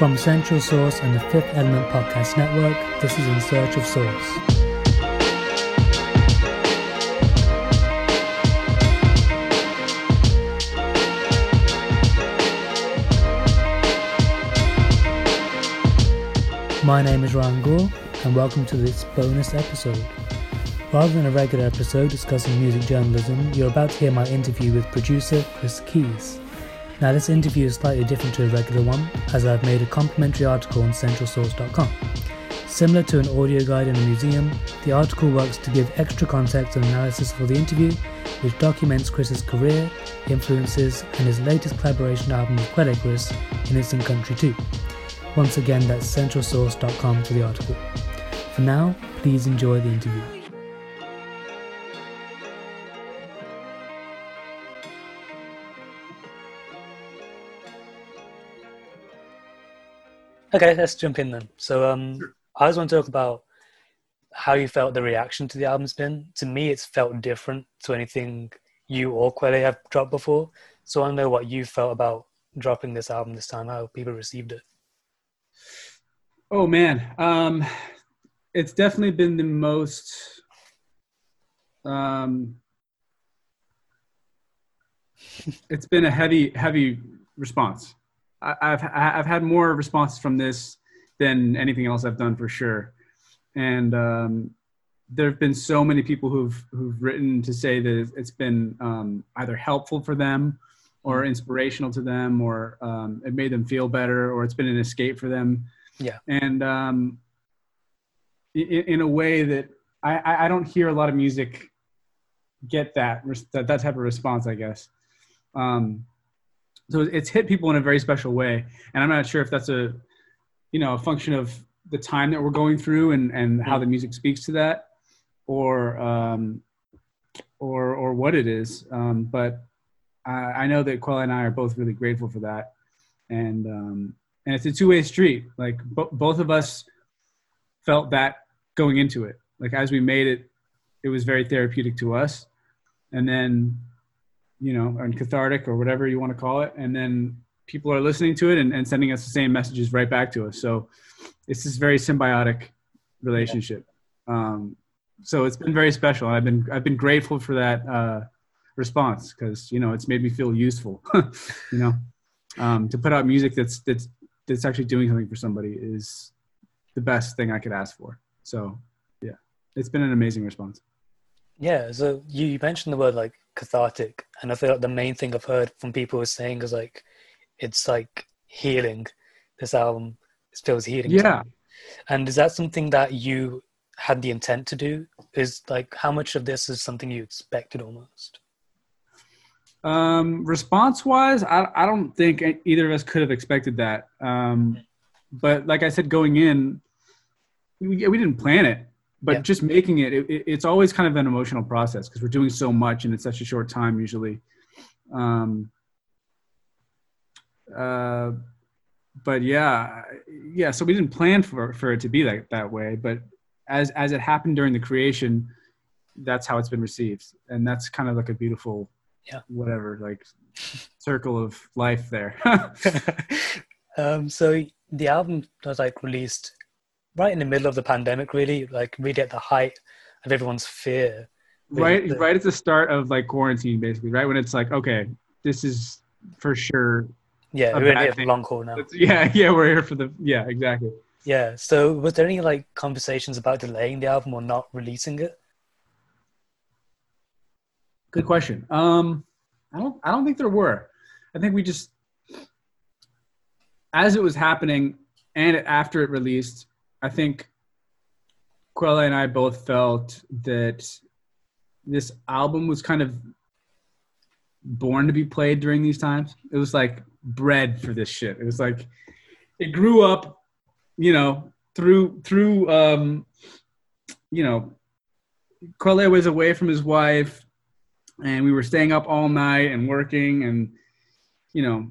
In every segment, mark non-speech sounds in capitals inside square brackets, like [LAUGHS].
From Central Source and the Fifth Element Podcast Network, this is In Search of Source. My name is Ryan Gore, and welcome to this bonus episode. Rather than a regular episode discussing music journalism, you're about to hear my interview with producer Chris Keys. Now, this interview is slightly different to a regular one, as I've made a complimentary article on centralsource.com. Similar to an audio guide in a museum, the article works to give extra context and analysis for the interview, which documents Chris's career, influences, and his latest collaboration album with Quelle Chris, Innocent Country 2. Once again, that's centralsource.com for the article. For now, please enjoy the interview. Okay, let's jump in then. So, um, I just want to talk about how you felt the reaction to the album's been. To me, it's felt different to anything you or Quelle have dropped before. So, I want to know what you felt about dropping this album this time, how people received it. Oh man, um, it's definitely been the most. Um, [LAUGHS] it's been a heavy, heavy response. I, I've I've had more responses from this than anything else I've done for sure, and um, there have been so many people who've who've written to say that it's been um, either helpful for them or inspirational to them or um, it made them feel better or it's been an escape for them. Yeah. and um, in, in a way that I, I don't hear a lot of music get that that, that type of response i guess. Um, so it's hit people in a very special way. And i'm not sure if that's a you know a function of the time that we're going through and and how the music speaks to that or um, or or what it is. Um, but I, I know that Quelle and I are both really grateful for that. And um, and it's a two-way street. Like bo- both of us felt that going into it. Like as we made it it was very therapeutic to us. And then you know and cathartic or whatever you want to call it and then people are listening to it and, and sending us the same messages right back to us. So it's this very symbiotic relationship. Um, so it's been very special. I've been i've been grateful for that uh, response because you know it's made me feel useful [LAUGHS] you know? Um, to put out music that's that's that's actually doing something for somebody is the best thing i could ask for. So yeah it's been an amazing response. Yeah, so you you mentioned the word like cathartic, and I feel like the main thing I've heard from people is saying is like it's like healing. This album it feels healing. yeah. And is that something that you had the intent to do? Is like how much of this is something you expected almost? Um, response wise, I, I don't think either of us could have expected that. Um, but like I said, going in, we, we didn't plan it, but Yeah. just making it, it, it- it's always kind of an emotional process because we're doing so much and it's such a short time usually. Um, uh, but yeah, yeah. So we didn't plan for, for it to be like that way, but as, as it happened during the creation, that's how it's been received. And that's kind of like a beautiful, Yeah. whatever, like circle of life there. [LAUGHS] [LAUGHS] um, so the album was like released right in the middle of the pandemic, really, like really at the height of everyone's fear. right, the- right at the start of like quarantine, basically, right when it's like, okay, this is for sure. Yeah, we're here for long haul now. It's- yeah, [LAUGHS] yeah, we're here for the yeah, exactly. Yeah. So was there any like conversations about delaying the album or not releasing it? Good question. Um, I don't, I don't think there were. I think we just, as it was happening, and after it released, I think Quelle and I both felt that this album was kind of born to be played during these times. It was like bred for this shit. It was like it grew up, you know, through through um, you know, Quelle was away from his wife and we were staying up all night and working and you know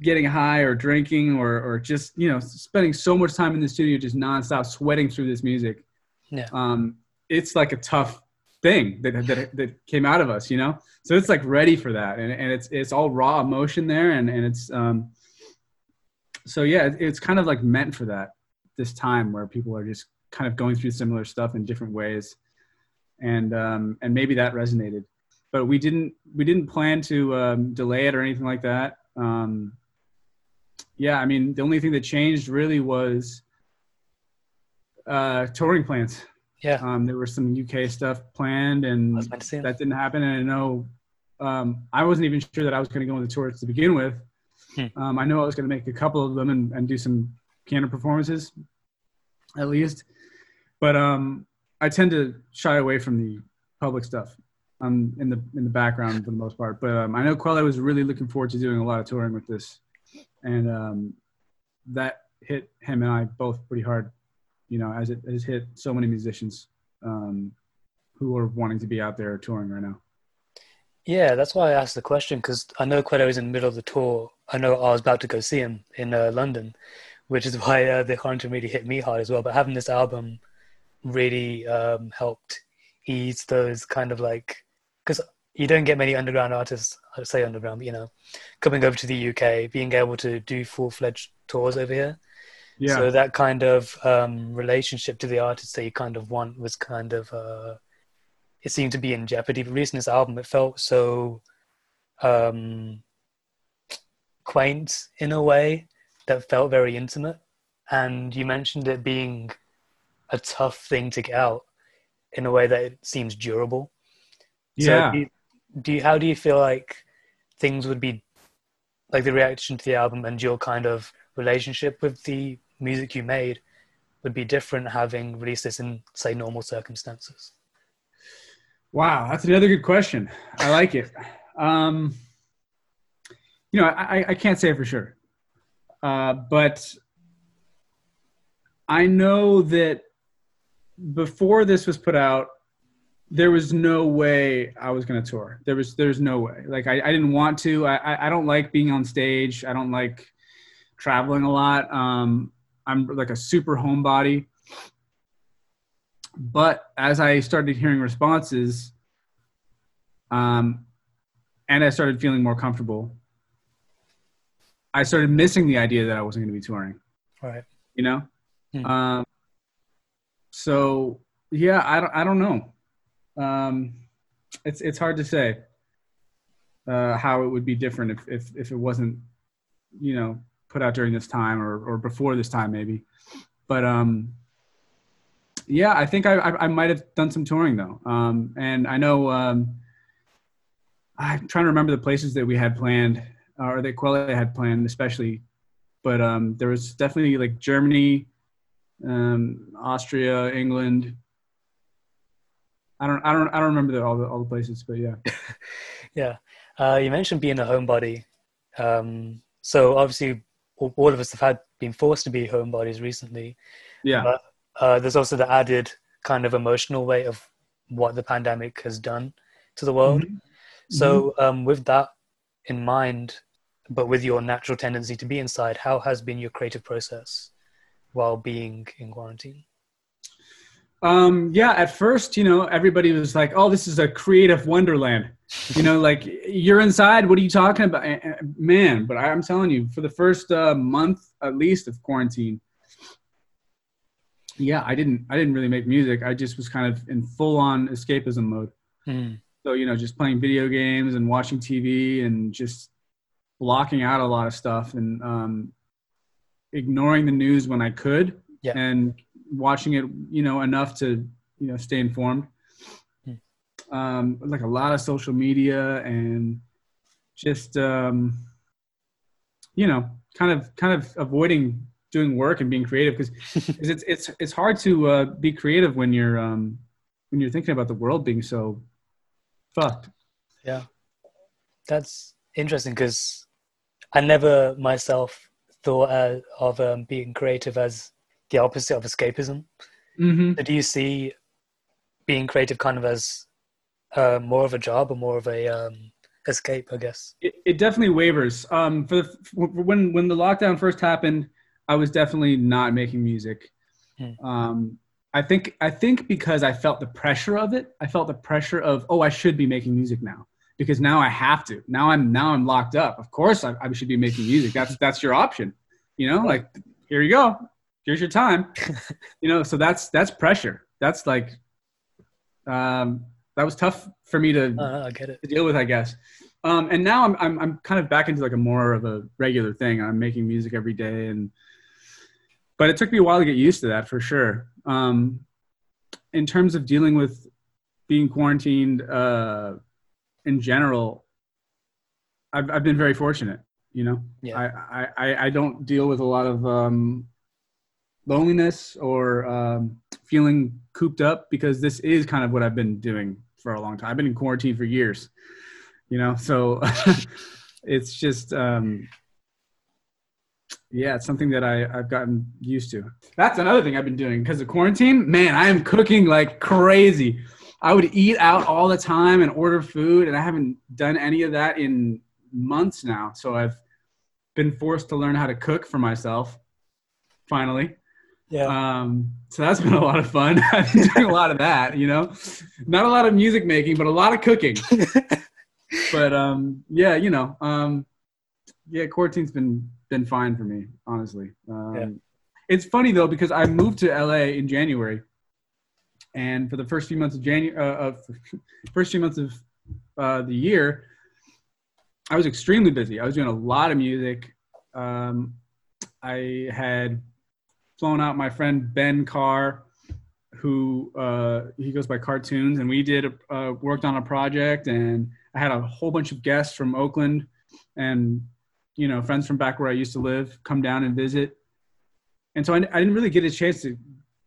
getting high or drinking or or just you know spending so much time in the studio just nonstop sweating through this music Yeah. um it's like a tough thing that that, that came out of us you know so it's like ready for that and, and it's it's all raw emotion there and and it's um so yeah, it's kind of like meant for that this time where people are just kind of going through similar stuff in different ways, and um, and maybe that resonated. But we didn't we didn't plan to um, delay it or anything like that. Um, yeah, I mean the only thing that changed really was uh, touring plans. Yeah. Um, there was some UK stuff planned, and that didn't happen. And I know um, I wasn't even sure that I was going to go on the tours to begin with. Hmm. Um, I know I was going to make a couple of them and, and, do some piano performances, at least. But um, I tend to shy away from the public stuff. I'm in the in the background for the most part. But um, I know Quelle was really looking forward to doing a lot of touring with this, and um, that hit him and I both pretty hard you know, as it has hit so many musicians um, who are wanting to be out there touring right now. Yeah, that's why I asked the question because I know Quelle is in the middle of the tour. I know I was about to go see him in uh, London, which is [LAUGHS] why uh, the quarantine really hit me hard as well. But having this album really um, helped ease those kind of like because you don't get many underground artists, I say underground, you know, coming over to the UK, being able to do full fledged tours over here. Yeah. So that kind of um, relationship to the artist that you kind of want was kind of uh, it seemed to be in jeopardy. But releasing this album, it felt so um, quaint in a way that felt very intimate. And you mentioned it being a tough thing to get out in a way that it seems durable. Yeah. So do you, do you, how do you feel like things would be like the reaction to the album and your kind of relationship with the music you made would be different having released this in say normal circumstances? Wow that's another good question. I like it. Um, you know I, I can't say for sure. Uh, but i know that before this was put out there was no way I was going to tour. There was, there's no way. Like I, I didn't want to. I, I don't like being on stage. I don't like traveling a lot. Um, I'm like a super homebody. But as I started hearing responses, um, and I started feeling more comfortable, I started missing the idea that I wasn't going to be touring. Right. You know. Hmm. Um, so yeah, I don't. I don't know. Um, it's it's hard to say uh, how it would be different if, if if it wasn't, you know, put out during this time or, or before this time maybe. But um, yeah, I think I, I, I might have done some touring though. Um, and I know um, I'm trying to remember the places that we had planned or that Quelle had planned, especially. But um, there was definitely like Germany, um, Austria, England. I don't, I don't, I don't remember the, all the all the places, but yeah. [LAUGHS] yeah, uh, you mentioned being a homebody. Um, so obviously, all of us have had been forced to be homebodies recently. Yeah. But uh, there's also the added kind of emotional weight of what the pandemic has done to the world. Mm-hmm. So, mm-hmm. Um, with that in mind, but with your natural tendency to be inside, how has been your creative process while being in quarantine? Um, yeah, at first, you know, everybody was like, "Oh, this is a creative wonderland." You know, like you're inside. What are you talking about, man? But I'm telling you, for the first uh, month at least of quarantine, yeah, I didn't, I didn't really make music. I just was kind of in full on escapism mode. Mm. So you know, just playing video games and watching TV and just blocking out a lot of stuff and um, ignoring the news when I could. Yeah. And watching it, you know, enough to you know stay informed. Hmm. Um, like a lot of social media and just um, you know, kind of kind of avoiding doing work and being creative because [LAUGHS] it's it's it's hard to uh, be creative when you're um, when you're thinking about the world being so fucked. Yeah, that's interesting because I never myself thought uh, of um, being creative as the opposite of escapism. Mm-hmm. do you see being creative kind of as uh, more of a job or more of a um, escape? I guess it, it definitely wavers. Um, for, the, for, when when the lockdown first happened, I was definitely not making music. Hmm. Um, I think I think because I felt the pressure of it. I felt the pressure of oh, I should be making music now because now I have to. Now I'm now I'm locked up. Of course, I, I should be making music. That's that's your option. You know, like here you go, here's your time. you know, so that's that's pressure. That's like, um, that was tough for me to, Uh, get it. to deal with, I guess. Um, and now I'm, I'm I'm kind of back into like a more of a regular thing. I'm making music every day, and but it took me a while to get used to that for sure. Um, in terms of dealing with being quarantined uh, in general, I've I've been very fortunate. You know, Yeah. I, I I I don't deal with a lot of um, loneliness or um, feeling cooped up because this is kind of what I've been doing for a long time. I've been in quarantine for years, you know, so [LAUGHS] it's just, um, yeah, it's something that I, I've gotten used to. That's another thing I've been doing because of quarantine. Man, I am cooking like crazy. I would eat out all the time and order food, and I haven't done any of that in months now. So I've been forced to learn how to cook for myself finally. Yeah. Um, so that's [LAUGHS] been a lot of fun. [LAUGHS] I've been doing a lot of that, you know, not a lot of music making, but a lot of cooking. [LAUGHS] but um, yeah, you know, um, yeah, quarantine's been been fine for me, honestly. Um, Yeah. It's funny though because I moved to LA in January, and for the first few months of January, uh, of first few months of uh, the year, I was extremely busy. I was doing a lot of music. Um, I had flown out my friend Ben Carr, who uh, he goes by Cartoons, and we did a, uh, worked on a project, and I had a whole bunch of guests from Oakland, and you know friends from back where I used to live come down and visit, and so I, I didn't really get a chance to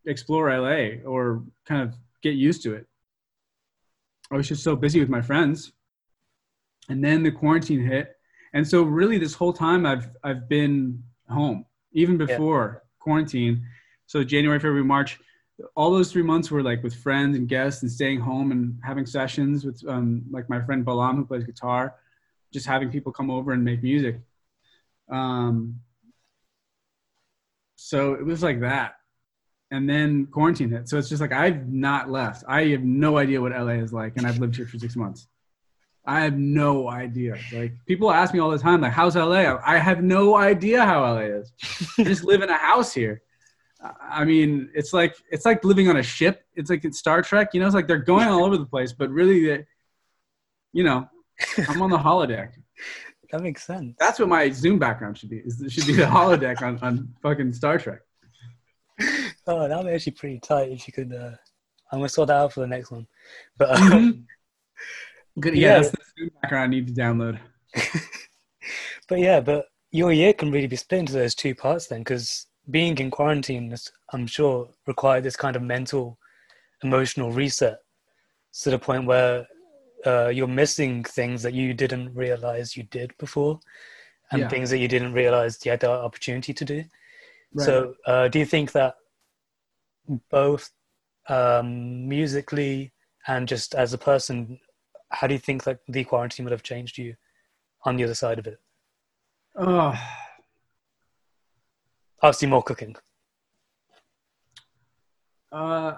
explore LA or kind of get used to it. I was just so busy with my friends, and then the quarantine hit, and so really this whole time I've I've been home even before quarantine. So January, February, March, all those three months were like with friends and guests and staying home and having sessions with um, like my friend Balam who plays guitar, just having people come over and make music. Um, so it was like that. And then quarantine hit. So it's just like I've not left. I have no idea what LA is like, and I've lived here for six months. I have no idea. Like people ask me all the time, like, "How's LA?" I have no idea how LA is. I just live in a house here. I mean, it's like it's like living on a ship. It's like in Star Trek. You know, it's like they're going all over the place, but really, they, you know, I'm on the holodeck. That makes sense. That's what my Zoom background should be. It should be the holodeck on, on fucking Star Trek. Oh, that would be actually pretty tight if you could. Uh, I'm gonna sort that out for the next one. But um, Mhm. Good. Yeah, Yeah. that's the background I need to download. [LAUGHS] but yeah, but your year can really be split into those two parts then, because being in quarantine, is, I'm sure, required this kind of mental, emotional reset to the point where uh, you're missing things that you didn't realize you did before, and Yeah. things that you didn't realize you had the opportunity to do. Right. So, uh, do you think that both um, musically and just as a person, how do you think like the quarantine would have changed you on the other side of it? Oh, Obviously, more cooking. uh,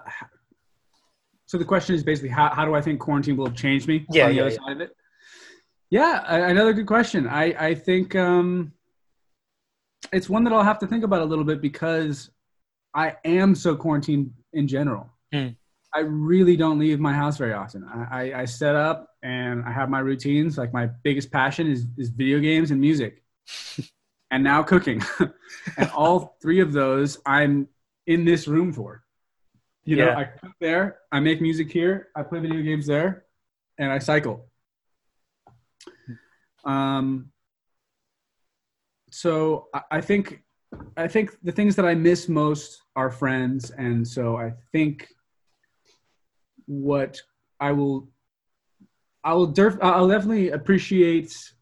so the question is basically how, how do I think quarantine will have changed me Yeah, on the yeah, other yeah. side of it? Yeah, another good question. I, I think um, it's one that I'll have to think about a little bit because I am so quarantined in general. Hmm. I really don't leave my house very often. I, I, I set up and I have my routines. Like my biggest passion is, is video games and music, [LAUGHS] and now cooking. [LAUGHS] and all three of those I'm in this room for. You know, I cook there, I make music here, I play video games there, and I cycle. Um, so I, I think I think the things that I miss most are friends, and so I think what I will I will def- I'll definitely appreciate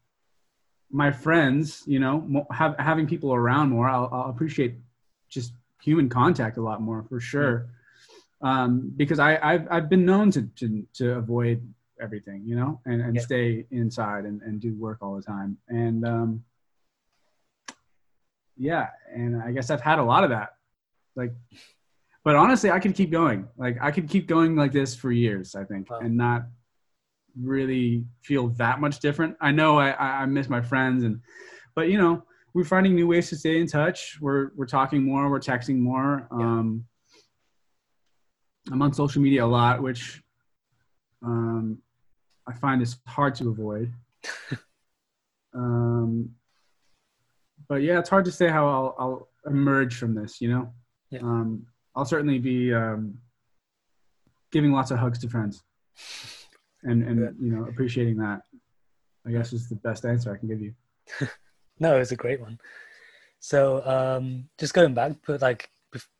my friends. You know, have, having people around more. I'll, I'll appreciate just human contact a lot more for sure. Um, because I I've I've been known to to, to avoid everything, you know, and, and Yeah. stay inside and, and do work all the time. And um, yeah, and I guess I've had a lot of that. Like, but honestly, I could keep going. Like, I could keep going like this for years, I think, Wow. and not really feel that much different. I know I, I miss my friends, and but you know, we're finding new ways to stay in touch. We're we're talking more. We're texting more. Um, I'm on social media a lot, which um, I find is hard to avoid. [LAUGHS] um, but yeah, it's hard to say how I'll, I'll emerge from this. You know, Yeah. um, I'll certainly be um, giving lots of hugs to friends, and and Good. you know appreciating that. I guess is the best answer I can give you. [LAUGHS] No, it's a great one. So, um, just going back, but like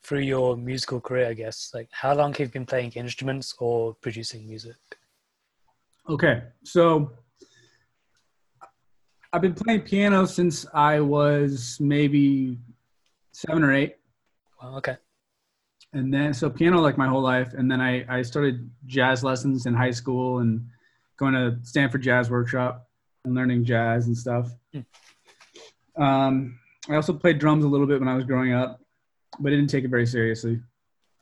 through your musical career, I guess, like how long have you been playing instruments or producing music? Okay, so I've been playing piano since I was maybe seven or eight, Well, okay. And then so piano like my whole life, and then I I started jazz lessons in high school and going to Stanford Jazz Workshop and learning jazz and stuff. Um, I also played drums a little bit when I was growing up, but I didn't take it very seriously.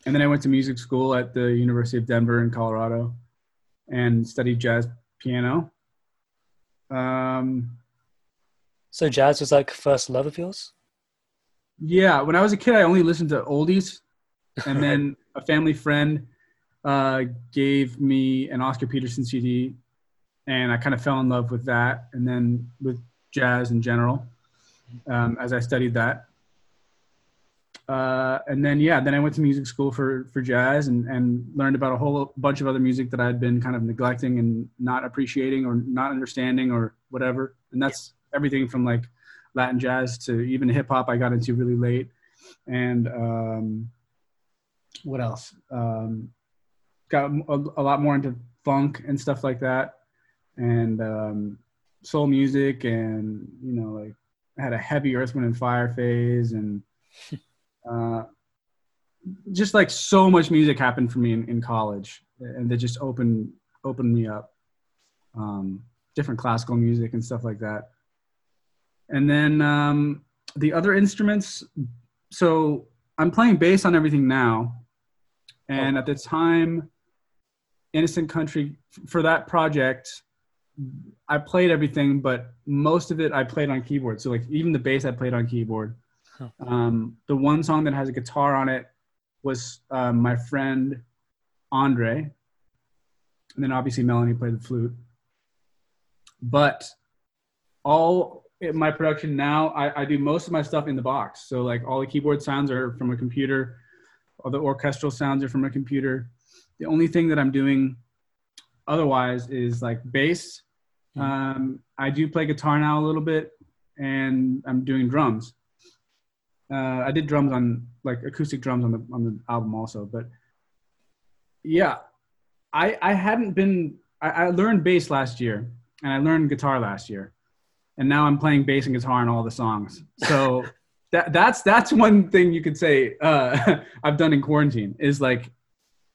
And then I went to music school at the University of Denver in Colorado and studied jazz piano. Um, So jazz was like first love of yours? yeah, when I was a kid, I only listened to oldies, and then a family friend uh, gave me an Oscar Peterson CD, and I kind of fell in love with that, and then with jazz in general um, as I studied that. Uh, and then yeah, then I went to music school for for jazz and and learned about a whole bunch of other music that I'd been kind of neglecting and not appreciating or not understanding or whatever. And that's everything from like Latin jazz to even hip hop I got into really late. And um, what else? Um, got a, a lot more into funk and stuff like that, and um, soul music, and you know, like had a heavy Earth, Wind, and Fire phase, and [LAUGHS] uh, just like so much music happened for me in, in college, and that just opened opened me up. Um, different classical music and stuff like that. And then um, the other instruments. So I'm playing bass on everything now, and at the time, Innocent Country for that project, I played everything, but most of it I played on keyboard. So like even the bass I played on keyboard. Huh. Um, the one song that has a guitar on it was um, my friend Andre, and then obviously Melanie played the flute. But all in my production now, I, I do most of my stuff in the box. So like all the keyboard sounds are from a computer, all the orchestral sounds are from a computer. The only thing that I'm doing otherwise is like bass. Mhm. Um, I do play guitar now a little bit, and I'm doing drums. Uh, I did drums on like acoustic drums on the on the album also, but yeah, I I hadn't been. I, I learned bass last year, and I learned guitar last year, and now I'm playing bass and guitar in all the songs. So [LAUGHS] that that's that's one thing you could say uh, [LAUGHS] I've done in quarantine is like,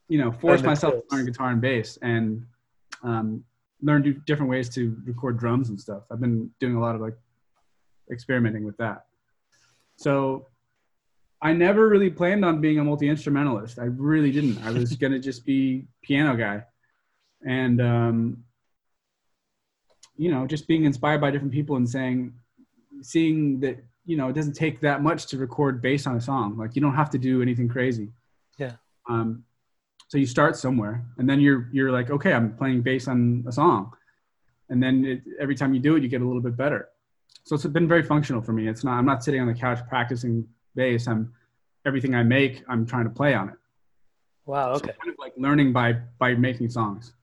you know, force myself to learn guitar and bass and um, learn do- different ways to record drums and stuff. I've been doing a lot of like experimenting with that. So I never really planned on being a multi instrumentalist. I really didn't. I was [LAUGHS] gonna just be piano guy, and um, you know, just being inspired by different people and saying, seeing that you know it doesn't take that much to record bass on a song. Like you don't have to do anything crazy. Yeah. Um, so you start somewhere, and then you're you're like, okay, I'm playing bass on a song, and then it, every time you do it, you get a little bit better. So it's been very functional for me. It's not I'm not sitting on the couch practicing bass. I'm everything I make, I'm trying to play on it. Wow, So okay. kind of like learning by by making songs.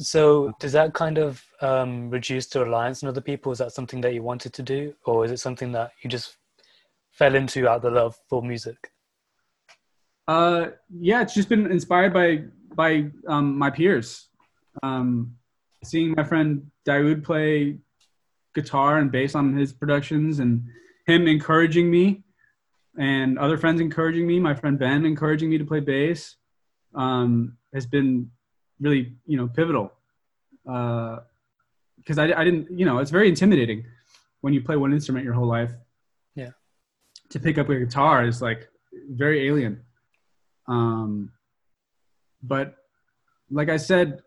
So does that kind of um, reduce the reliance on other people? Is that something that you wanted to do, or is it something that you just fell into out of the love for music? Uh, yeah, it's just been inspired by by um, my peers. Um, seeing my friend Daoud play guitar and bass on his productions, and him encouraging me, and other friends encouraging me. My friend Ben encouraging me to play bass um, has been really, you know, pivotal. Because I, I didn't, you know, it's very intimidating when you play one instrument your whole life. Yeah. To pick up a guitar is like very alien. Um, but like I said,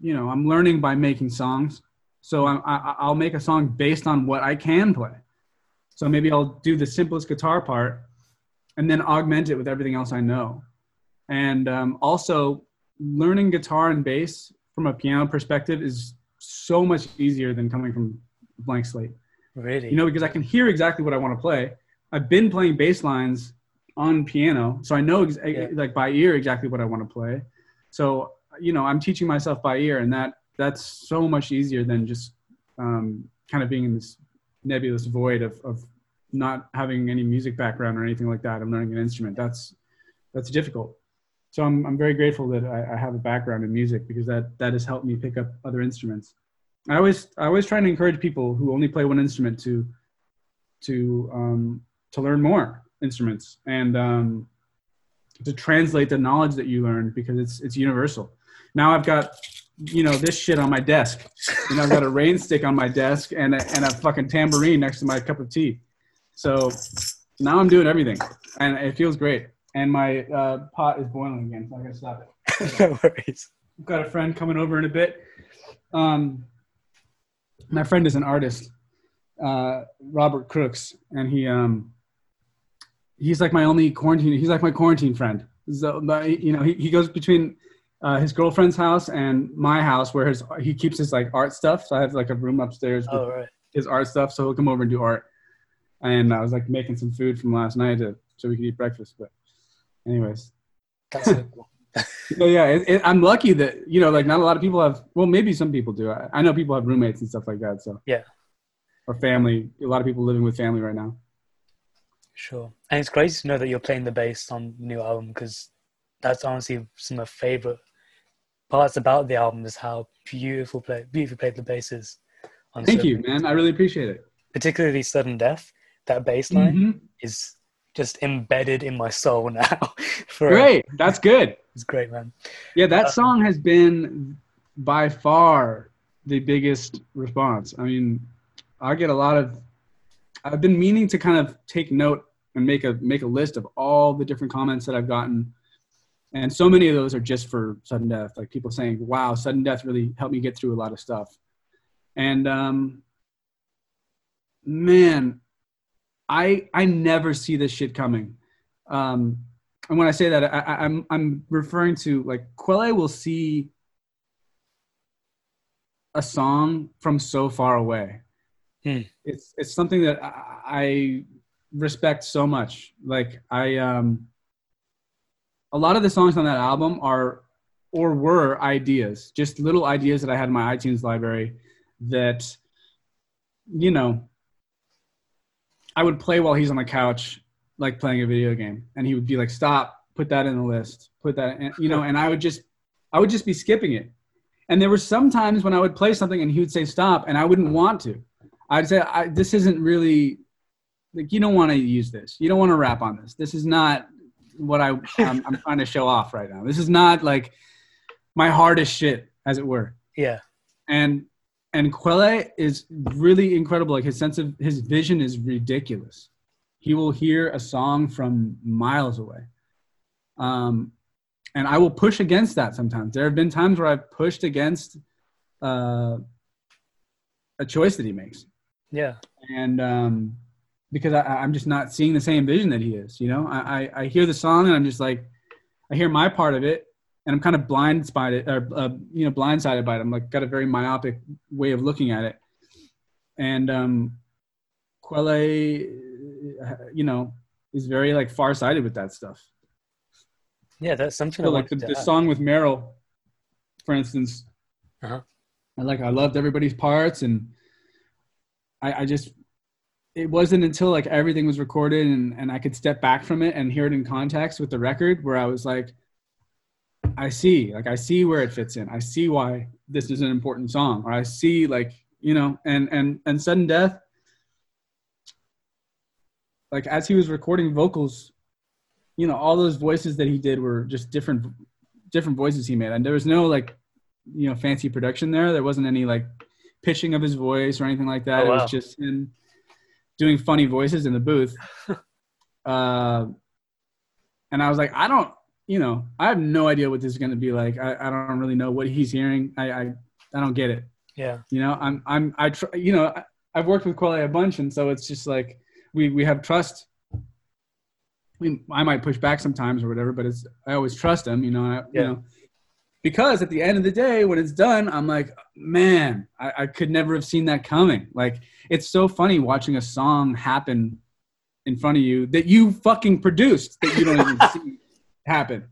you know, I'm learning by making songs. So I'm, I, I'll make a song based on what I can play. So maybe I'll do the simplest guitar part and then augment it with everything else I know. And um, also, learning guitar and bass from a piano perspective is so much easier than coming from a blank slate. Really? You know, because I can hear exactly what I want to play. I've been playing bass lines on piano, so I know ex- Yeah. like by ear exactly what I want to play. So you know, I'm teaching myself by ear, and that that's so much easier than just um, kind of being in this nebulous void of, of not having any music background or anything like that. I'm learning an instrument. That's that's difficult. So I'm I'm very grateful that I, I have a background in music because that that has helped me pick up other instruments. I always I always try to encourage people who only play one instrument to to um, to learn more instruments and um, to translate the knowledge that you learn because it's it's universal. Now I've got you know this shit on my desk. and I've got a rain stick on my desk and a, and a fucking tambourine next to my cup of tea. So now I'm doing everything and it feels great. And my uh, pot is boiling again, so I gotta stop it. [LAUGHS] no worries. I've got a friend coming over in a bit. Um, my friend is an artist, uh, Robert Crooks, and he um, he's like my only quarantine. He's like my quarantine friend. So, you know, he, he goes between uh, his girlfriend's house and my house, where his he keeps his like art stuff. So I have like a room upstairs with Oh, right. his art stuff. So he'll come over and do art. And I was like making some food from last night to, so we could eat breakfast. But, anyways, That's so [LAUGHS] cool. yeah, it, it, I'm lucky that you know, like not a lot of people have. Well, maybe some people do. I, I know people have roommates and stuff like that. So Yeah. or family. A lot of people living with family right now. Sure. And it's crazy to know that you're playing the bass on the new album because that's honestly some of my favorite parts about the album is how beautiful play beautifully played the bass is. On Thank you, man. I really appreciate it. Particularly Sudden Death. That bass line Mhm. is just embedded in my soul now. [LAUGHS] For Great, that's good. It's great, man. Yeah, that Uh, song has been by far the biggest response. I mean, I get a lot of. I've been meaning to kind of take note and make a make a list of all the different comments that I've gotten, and so many of those are just for sudden death. Like people saying, "Wow, sudden death really helped me get through a lot of stuff," and um, man, I I never see this shit coming. Um, and when I say that, I, I, I'm I'm referring to like Quelle will see a song from so far away. Hmm. It's it's something that I, I respect so much. Like I um, a lot of the songs on that album are or were ideas, just little ideas that I had in my iTunes library that you know I would play while he's on the couch, like playing a video game, and he would be like, "Stop, put that in the list, put that," in, you know, and I would just, I would just be skipping it. And there were some times when I would play something and he would say stop, and I wouldn't want to. I'd say, I, "This isn't really, like, you don't want to use this. You don't want to rap on this. This is not what I, I'm, I'm [LAUGHS] trying to show off right now. This is not like my hardest shit, as it were." Yeah. and and Quelle is really incredible. Like his sense of his vision is ridiculous. He will hear a song from miles away. Um, and I will push against that sometimes. There have been times where I've pushed against uh, a choice that he makes, Yeah. and um, because I, I'm just not seeing the same vision that he is. You know, I, I, I hear the song and I'm just like, I hear my part of it, and I'm kind of blindsided or uh, you know blindsided by it. I'm like got a very myopic way of looking at it, and um, Quelle, you know, is very like far-sighted with that stuff. Yeah, that's something So like the, the song with Meryl, for instance, Uh-huh. I like I loved everybody's parts, and I, I just it wasn't until like everything was recorded and, and I could step back from it and hear it in context with the record where I was like, I see, like I see where it fits in. I see why this is an important song, or I see like you know, and and and sudden death. Like as he was recording vocals, you know, all those voices that he did were just different, different voices he made, and there was no like, you know, fancy production there. There wasn't any like pitching of his voice or anything like that. Oh, It was just him doing funny voices in the booth. [LAUGHS] uh, and I was like, I don't, you know, I have no idea what this is going to be like. I, I don't really know what he's hearing. I, I, I don't get it. Yeah. You know, I'm, I'm, I try, you know, I, I've worked with Quelle a bunch. And so it's just like, we we have trust. I mean, I might push back sometimes or whatever, but it's I always trust him. You know, I, Yeah. you know, because at the end of the day, when it's done, I'm like, man, I, I could never have seen that coming. Like, it's so funny watching a song happen in front of you that you fucking produced that you don't even [LAUGHS] see happen.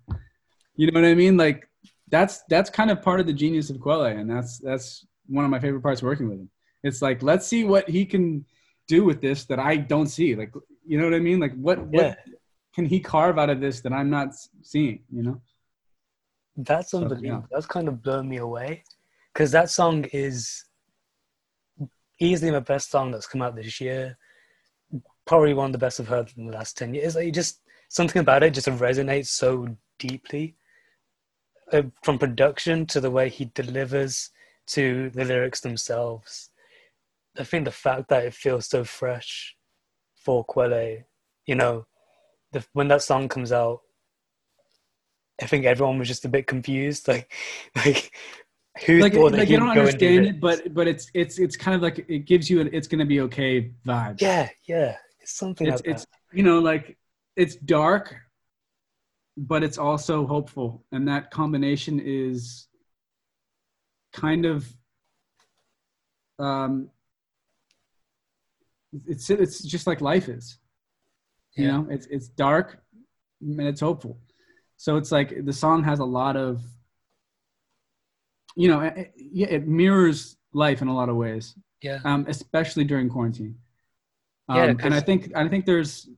You know what I mean? Like, that's that's kind of part of the genius of Quelle, and that's that's one of my favorite parts working with him. It's like, let's see what he can do with this that I don't see. Like, you know what I mean? Like, what Yeah. what can he carve out of this that I'm not seeing? You know? That's So, unbelievable. yeah. That's kind of blown me away because that song is easily my best song that's come out this year. Probably one of the best I've heard in the last 10 years. Like, just something about it just resonates so deeply uh, from production to the way he delivers to the lyrics themselves. I think the fact that it feels so fresh for Quelle, you know, the, when that song comes out, I think everyone was just a bit confused. [LAUGHS] Like, like who like, thought like you don't go and do understand it, but but it's it's it's kind of like it gives you an it's gonna be okay vibe. yeah, yeah, it's something it's like it's you know like it's dark, but it's also hopeful, and that combination is kind of um it's it's just like life is you Yeah. know it's it's dark and it's hopeful so it's like the song has a lot of you know it, it- mirrors life in a lot of ways yeah, um, especially during quarantine. Um, Yeah, and I think I think there's,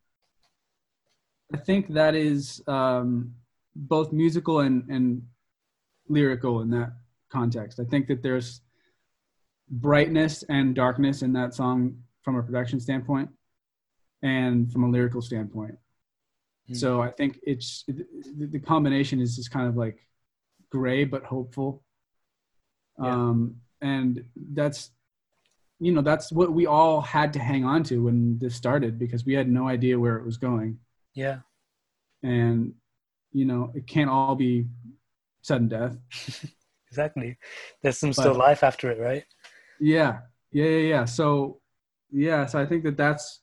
I think that is um, both musical and and lyrical in that context. I think that there's brightness and darkness in that song from a production standpoint, and from a lyrical standpoint. Mm. So I think it's the, the combination is just kind of like gray but hopeful. Yeah. Um, and that's you know that's what we all had to hang on to when this started because we had no idea where it was going yeah, and you know it can't all be sudden death [LAUGHS] exactly. There's some still life after it, right? yeah yeah yeah yeah so yeah so i think that that's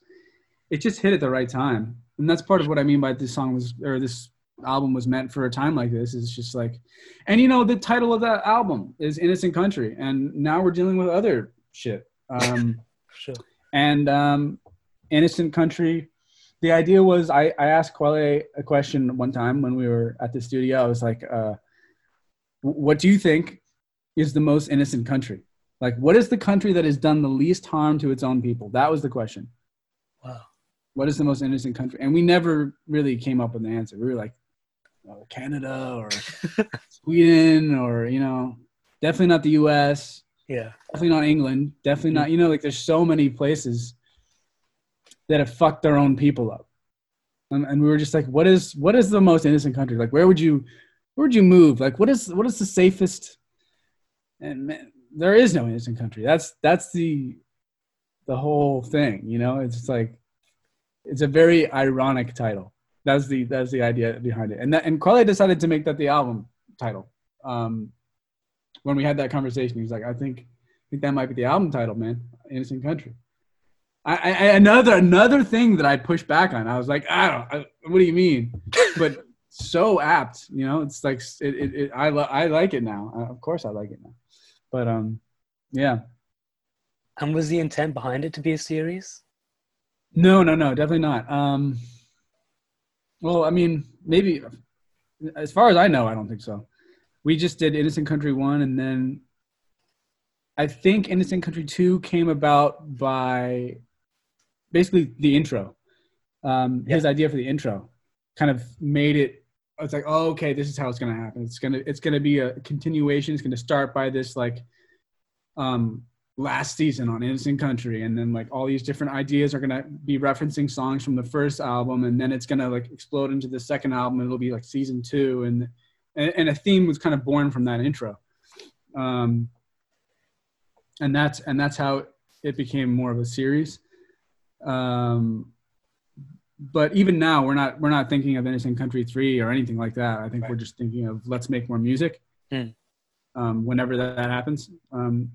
it just hit at the right time and that's part of what i mean by this song was or this album was meant for a time like this is just like and you know the title of that album is innocent country and now we're dealing with other shit um [LAUGHS] Sure. and um, innocent country the idea was i, I asked quelle a question one time when we were at the studio. I was like uh, what do you think is the most innocent country? Like what is the country that has done the least harm to its own people? That was the question. Wow. what is the most innocent country? And we never really came up with an answer. We were like oh, canada or [LAUGHS] sweden or you know definitely not the us Yeah. definitely not England, definitely not. You know, like there's so many places that have fucked their own people up, and, we were just like, what is what is the most innocent country? Like, where would you where would you move? Like, what is what is the safest? And man, there is no innocent country. That's that's the the whole thing. You know, it's like it's a very ironic title. That's the that's the idea behind it. And that and Quelle decided to make that the album title. Um, when we had that conversation, he was like, "I think, I think that might be the album title, man. Innocent Country." I, I another another thing that I pushed back on. I was like, "I don't. I, what do you mean?" [LAUGHS] But so apt, you know. It's like it. it, it I lo- I like it now. Uh, of course, I like it now. But um, yeah. And was the intent behind it to be a series? No, no, no, definitely not. Um, well, I mean, maybe as far as I know, I don't think so. We just did Innocent Country one, and then I think Innocent Country two came about by basically the intro. Um, His idea for the intro kind of made it. It's like, oh, okay, this is how it's gonna happen. It's gonna it's gonna be a continuation. It's gonna start by this like um, last season on Innocent Country, and then like all these different ideas are gonna be referencing songs from the first album, and then it's gonna like explode into the second album. It'll be like season two, and and, and a theme was kind of born from that intro, um, and that's and that's how it became more of a series. Um, but even now, we're not we're not thinking of Innocent Country three or anything like that. I think Right. we're just thinking of let's make more music. Hmm. Um, whenever that, that happens. Um,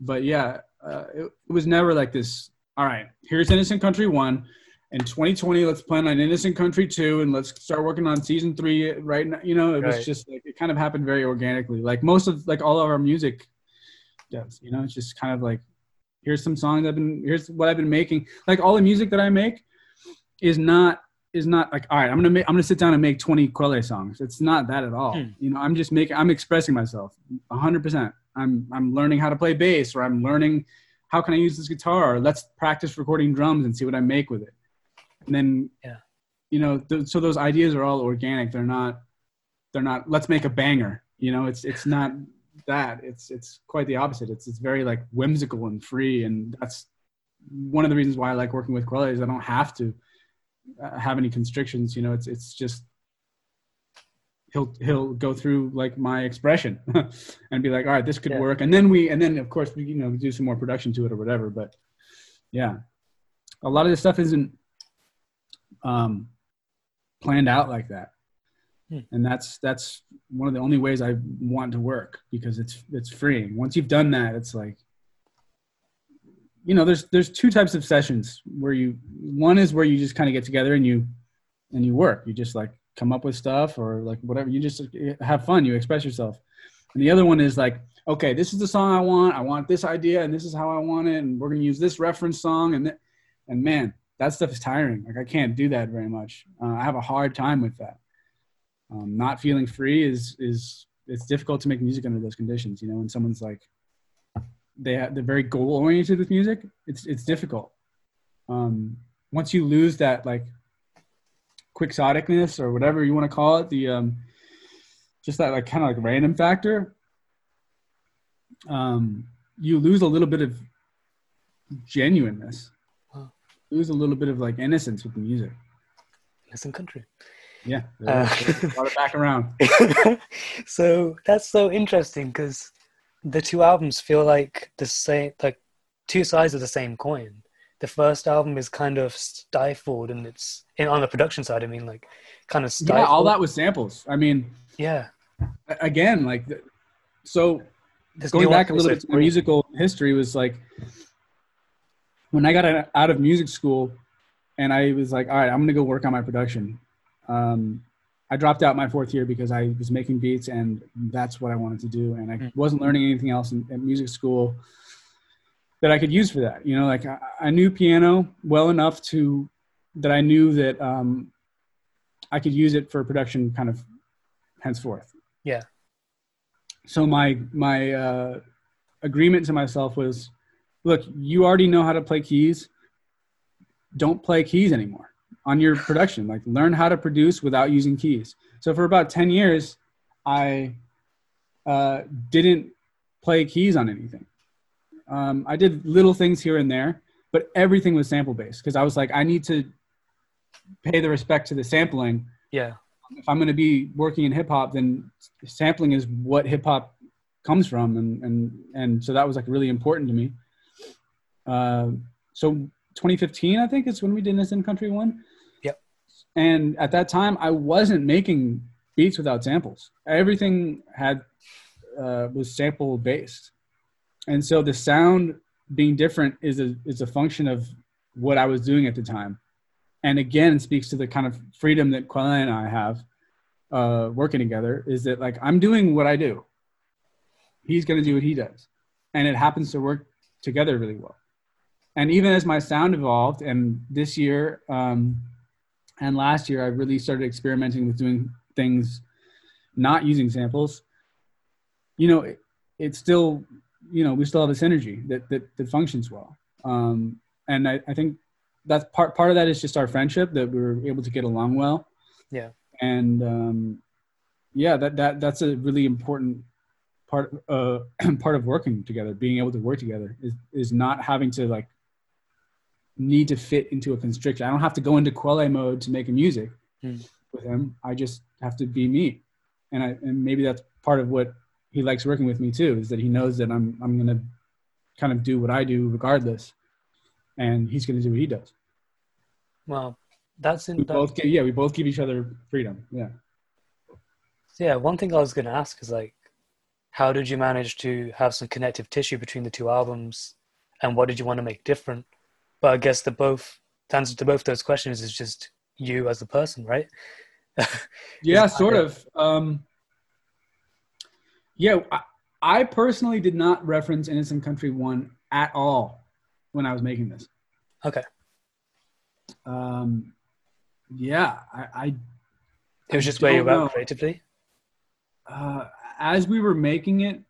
but yeah, uh, it, it was never like this all right, here's Innocent Country one. In 2020, let's plan on Innocent Country two, and let's start working on season three right now. You know, it was just like it kind of happened very organically. Like most of like all of our music does. You know, it's just kind of like here's some songs I've been here's what I've been making. Like all the music that I make is not is not like all right. I'm gonna make I'm gonna sit down and make 20 Quelle songs. It's not that at all. Hmm. You know, I'm just making I'm expressing myself 100. percent I'm I'm learning how to play bass or I'm learning how can I use this guitar? Or let's practice recording drums and see what I make with it. And then, Yeah. you know, th- so those ideas are all organic. They're not, they're not. Let's make a banger. You know, it's it's not that. It's it's quite the opposite. It's it's very like whimsical and free, and that's one of the reasons why I like working with Quelle is I don't have to uh, have any constrictions. You know, it's it's just he'll he'll go through like my expression [LAUGHS] and be like, all right, this could Yeah. work, and then we and then of course we you know do some more production to it or whatever. But yeah, a lot of this stuff isn't um, planned out like that. And that's that's one of the only ways I want to work because it's it's freeing. Once you've done that, it's like you know there's there's two types of sessions where you one is where you just kind of get together and you and you work. You just like come up with stuff or like whatever. You just have fun. You express yourself. And the other one is like okay this is the song i want. I want this idea and this is how i want it and we're to use this reference song and th- and man that stuff is tiring. Like i can't do that very much. Uh, i have a hard time with that um, not feeling free is is it's difficult to make music under those conditions you know when someone's like they have, they're very goal oriented with music it's it's difficult um, once you lose that like quixoticness or whatever you want to call it the um, just that like kind of like random factor um, you lose a little bit of genuineness Wow. lose a little bit of like innocence with the music Innocent Country. Yeah [LAUGHS] Uh, lot of back around [LAUGHS] so that's so interesting because the two albums feel like the same, like two sides of the same coin. The first album is kind of stifled, and it's in on the production side. I mean, like kind of stifled. yeah all that was samples i mean Yeah, again like so This going back a little bit to my musical history was like when I got out- out of music school and I was like, all right, I'm going to go work on my production. Um, I dropped out my fourth year because I was making beats and that's what I wanted to do. And I Mm. wasn't learning anything else in, in music school that I could use for that. You know, like I, I knew piano well enough to that I knew that um, I could use it for production kind of henceforth. Yeah. So my my uh, agreement to myself was, look, you already know how to play keys. Don't play keys anymore on your production. Like learn how to produce without using keys. So for about ten years, I uh, didn't play keys on anything. Um, I did little things here and there, but everything was sample based because I was like, I need to pay the respect to the sampling. yeah, If I'm going to be working in hip hop, then sampling is what hip hop comes from, and and and so that was like really important to me. Uh, so 2015, I think, is when we did Innocent Country One. And at that time, I wasn't making beats without samples. Everything had uh, was sample based, and so the sound being different is a is a function of what I was doing at the time, and again speaks to the kind of freedom that Quelle and I have uh, working together. Is that like I'm doing what I do, he's going to do what he does, and it happens to work together really well. And even as my sound evolved, and this year um, and last year, I really started experimenting with doing things not using samples. You know, it, it's still, you know, we still have this energy that that, that functions well. Um, and I, I think that's part part of that is just our friendship that we were able to get along well. Yeah. And um, yeah, that that that's a really important part uh, [CLEARS THROAT] part of working together. Being able to work together is is not having to like need to fit into a constriction. I don't have to go into Quelle mode to make a music Hmm. with him. I just have to be me, and I and maybe that's part of what he likes working with me too. Is that he knows that I'm I'm gonna kind of do what I do regardless, and he's gonna do what he does. well, that's in We that, both give, yeah, we both give each other freedom. Yeah. yeah. One thing I was going to ask is like, how did you manage to have some connective tissue between the two albums, and what did you want to make different? But I guess the both the answer to both those questions is just you as a person, right? [LAUGHS] yeah, sort of. Um, yeah, I, I personally did not reference Innocent Country One at all when I was making this. Okay. Um, yeah, I, I It was just where you were creatively. uh, as we were making it,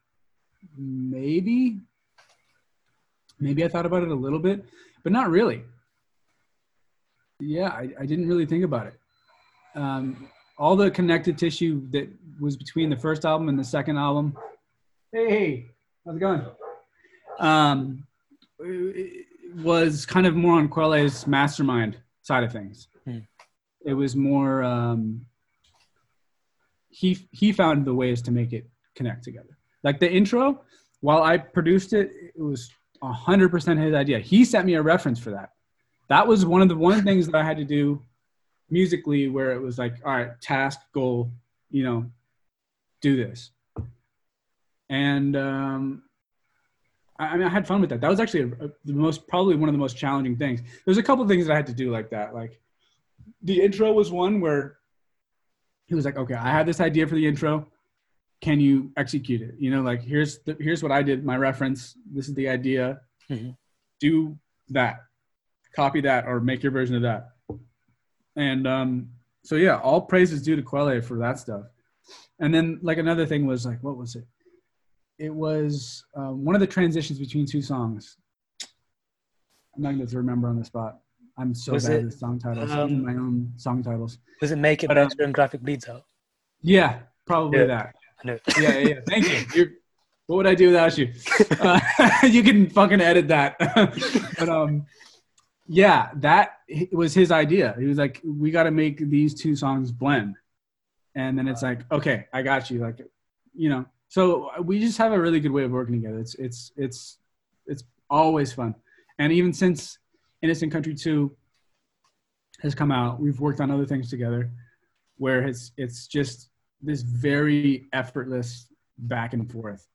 maybe, maybe I thought about it a little bit, but not really. Yeah, I, I didn't really think about it. Um, all the connective tissue that was between the first album and the second album. Hey, hey, how's it going? Um, it was kind of more on Quelle's mastermind side of things. Hmm. It was more. Um, he he found the ways to make it connect together. Like the intro, while I produced it, it was hundred percent his idea. He sent me a reference for that. That was one of the one things that I had to do musically, where it was like, all right, task, goal, you know, do this. And um, I, I mean, I had fun with that. That was actually a, a, the most probably one of the most challenging things. There's a couple things that I had to do like that. Like the intro was one where he was like, okay, I have this idea for the intro. Can you execute it? You know, like here's the, here's what I did. My reference. This is the idea. Mhm. Do that. Copy that or make your version of that. And um, so yeah, all praise is due to Quelle for that stuff. And then like another thing was like, what was it? It was um, one of the transitions between two songs. I'm not going to remember on the spot. I'm so Was bad it, with song titles, um, my own song titles. Does it make it But, um, better and graphic bleeds out? Yeah, probably Yeah. that. I. Yeah, yeah, yeah. Thank you. [LAUGHS] You're, what would I do without you? Uh, [LAUGHS] you can fucking edit that. [LAUGHS] but um, yeah, that was his idea. He was like, "We got to make these two songs blend," and then it's like, "Okay, I got you." Like, you know. So we just have a really good way of working together. It's it's it's it's always fun, and even since Innocent Country Two has come out, we've worked on other things together, where it's it's just this very effortless back and forth.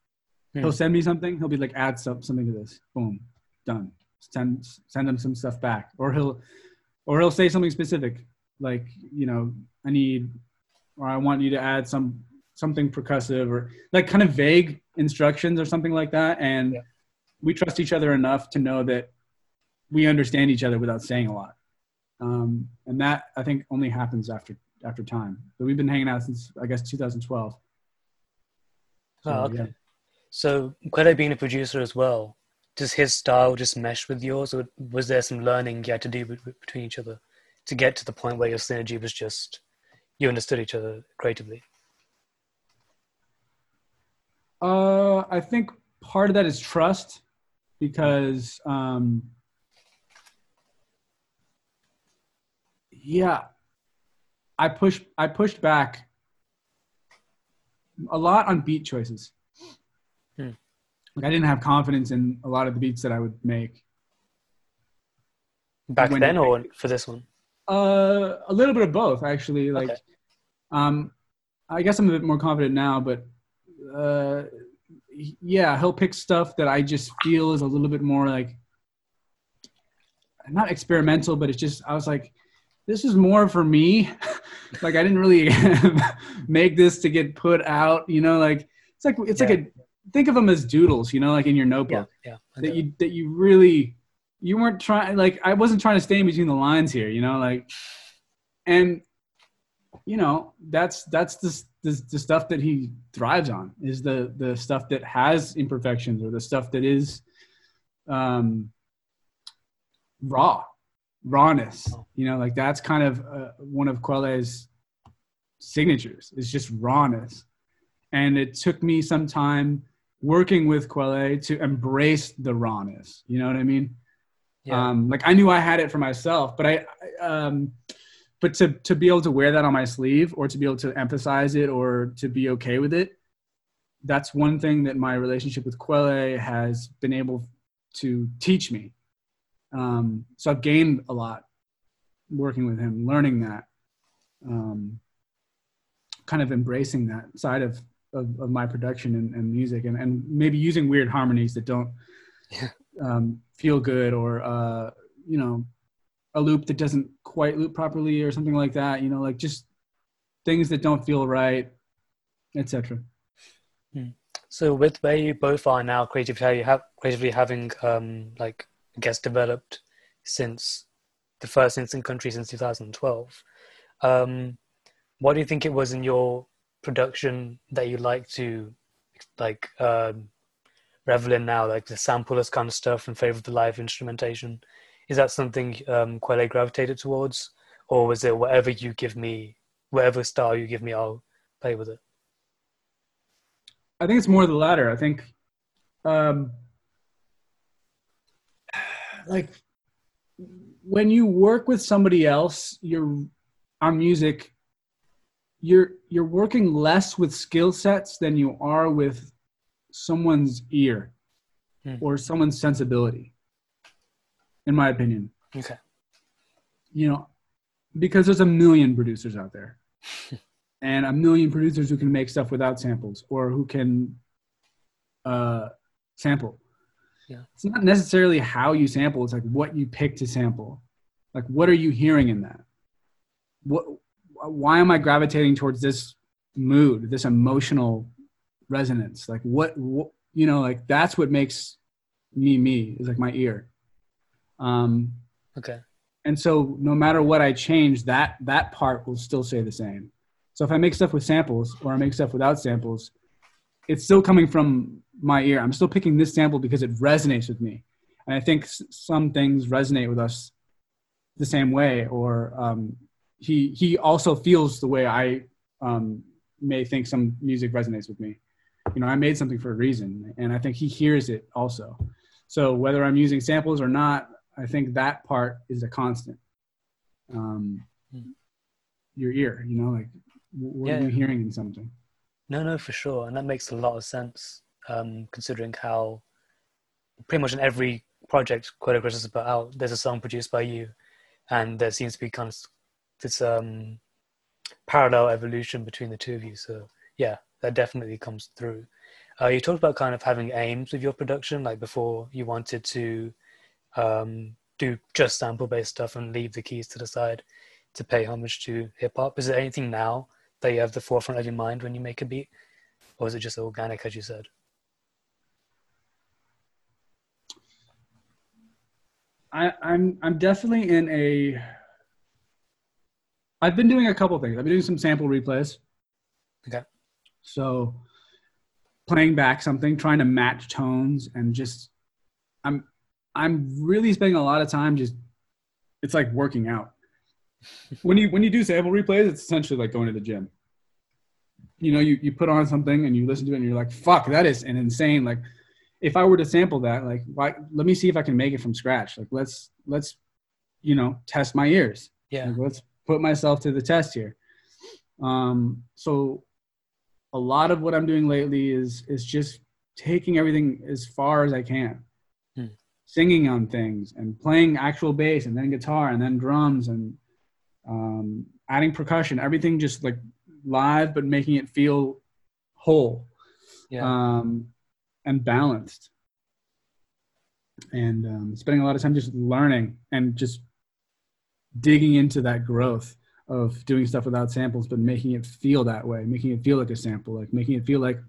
Hmm. He'll send me something. He'll be like, add some, something to this. Boom, done. Send send him some stuff back, or he'll or he'll say something specific, like you know, I need, or I want you to add some something percussive, or like kind of vague instructions or something like that. And Yeah. we trust each other enough to know that we understand each other without saying a lot. Um, and that I think only happens after after time. But we've been hanging out since I guess 2012. So, Oh, okay. yeah. So, being a producer as well, does his style just mesh with yours, or was there some learning you had to do be- be- between each other to get to the point where your synergy was just you understood each other creatively? Uh, I think part of that is trust because, um, yeah, I pushed I pushed back a lot on beat choices. Hmm. Like I didn't have confidence in a lot of the beats that I would make. Back When- then, or for this one? Uh, a little bit of both, actually. Like, Okay. um, I guess I'm a bit more confident now, but uh, yeah, he'll pick stuff that I just feel is a little bit more like not experimental, but it's just I was like, this is more for me. [LAUGHS] like I didn't really [LAUGHS] make this to get put out, you know. Like it's like it's like a think of them as doodles, you know, like in your notebook Yeah, yeah. That you that you really you weren't trying like I wasn't trying to stay in between the lines here, you know, like and you know that's that's the, the the stuff that he thrives on is the the stuff that has imperfections or the stuff that is um raw rawness you know like that's kind of uh, one of quelle's signatures It's just rawness and it took me some time working with quelle to embrace the rawness you know what i mean Yeah. um, like I knew I had it for myself, but I, I um, but to to be able to wear that on my sleeve or to be able to emphasize it or to be okay with it, that's one thing that my relationship with Quelle has been able to teach me. Um, so I've gained a lot working with him, learning that, um, kind of embracing that side of of, of my production and, and music, and, and maybe using weird harmonies that don't Yeah. um, feel good or uh, you know a loop that doesn't quite loop properly or something like that you know like just things that don't feel right etc So with where you both are now, creatively, you have creatively having um, like Guess developed since the first Innocent Country since 2012. Um, what do you think it was in your production that you like to like um, revel in now, like the sampleless kind of stuff in favor of the live instrumentation? Is that something um, gravitated towards, or was it whatever you give me, whatever style you give me, I'll play with it? I think it's more the latter. I think, um, like, when you work with somebody else, you're on music. You're you're working less with skill sets than you are with someone's ear Hmm. or someone's sensibility. In my opinion, Okay. you know, because there's a million producers out there [LAUGHS] and a million producers who can make stuff without samples or who can uh, sample. Yeah. It's not necessarily how you sample, it's like what you pick to sample. Like, what are you hearing in that? What, why am I gravitating towards this mood, this emotional resonance? Like, what, what you know, like that's what makes me me is like my ear. Um, Okay. and so no matter what I change, that that part will still stay the same. So if I make stuff with samples or I make stuff without samples, it's still coming from my ear. I'm still picking this sample because it resonates with me. And I think s- some things resonate with us the same way, or um, he he also feels the way I um, may think some music resonates with me. You know, I made something for a reason, and I think he hears it also. So whether I'm using samples or not, I think that part is a constant. Um, Mhm. your ear, you know, like wh- what are you hearing in something? No, no, for sure, and that makes a lot of sense. Um, considering how pretty much in every project Quelle Chris has put out, there's a song produced by you, and there seems to be kind of this um, parallel evolution between the two of you. So yeah, that definitely comes through. Uh, you talked about kind of having aims with your production, like before you wanted to um, do just sample-based stuff and leave the keys to the side to pay homage to hip hop. Is there anything now that you have the forefront of your mind when you make a beat, or is it just organic, as you said? I, I'm I'm definitely in a. I've been doing a couple things. I've been doing some sample replays. Okay. So, playing back something, trying to match tones, and just, I'm, I'm really spending a lot of time just. It's like working out. When you when you do sample replays, it's essentially like going to the gym. You know, you you put on something and you listen to it, and you're like, "Fuck, that is an insane like." if I were to sample that, like, why, let me see if I can make it from scratch. Like, let's, let's, you know, test my ears. Yeah. Like, let's put myself to the test here. Um, so a lot of what I'm doing lately is, is just taking everything as far as I can, Hmm. singing on things and playing actual bass and then guitar and then drums and, um, adding percussion, everything just like live, but making it feel whole Yeah. um, and balanced. And um, spending a lot of time just learning and just digging into that growth of doing stuff without samples, but making it feel that way, making it feel like a sample, like making it feel like,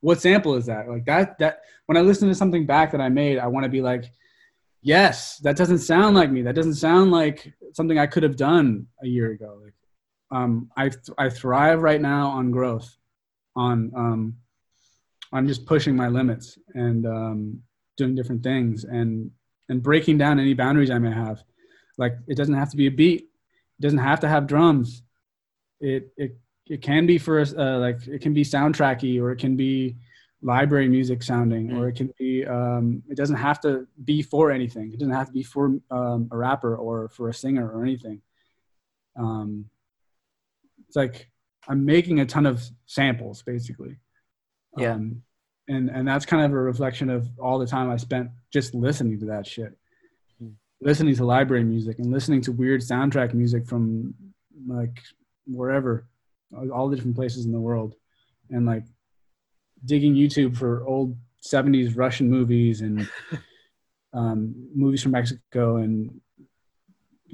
what sample is that? Like that, that when I listen to something back that I made, I want to be like, yes, that doesn't sound like me. That doesn't sound like something I could have done a year ago. Like, um, I, I thrive right now on growth, on, um, I'm just pushing my limits and um, doing different things and and breaking down any boundaries I may have. Like it doesn't have to be a beat. It doesn't have to have drums. It it it can be for uh, like it can be soundtracky or it can be library music sounding or it can be um, it doesn't have to be for anything. It doesn't have to be for um, a rapper or for a singer or anything. Um, it's like I'm making a ton of samples basically. Yeah. Um, and and that's kind of a reflection of all the time I spent just listening to that shit, Hmm. listening to library music and listening to weird soundtrack music from like wherever, all the different places in the world, and like digging YouTube for old '70s Russian movies and [LAUGHS] um, movies from Mexico and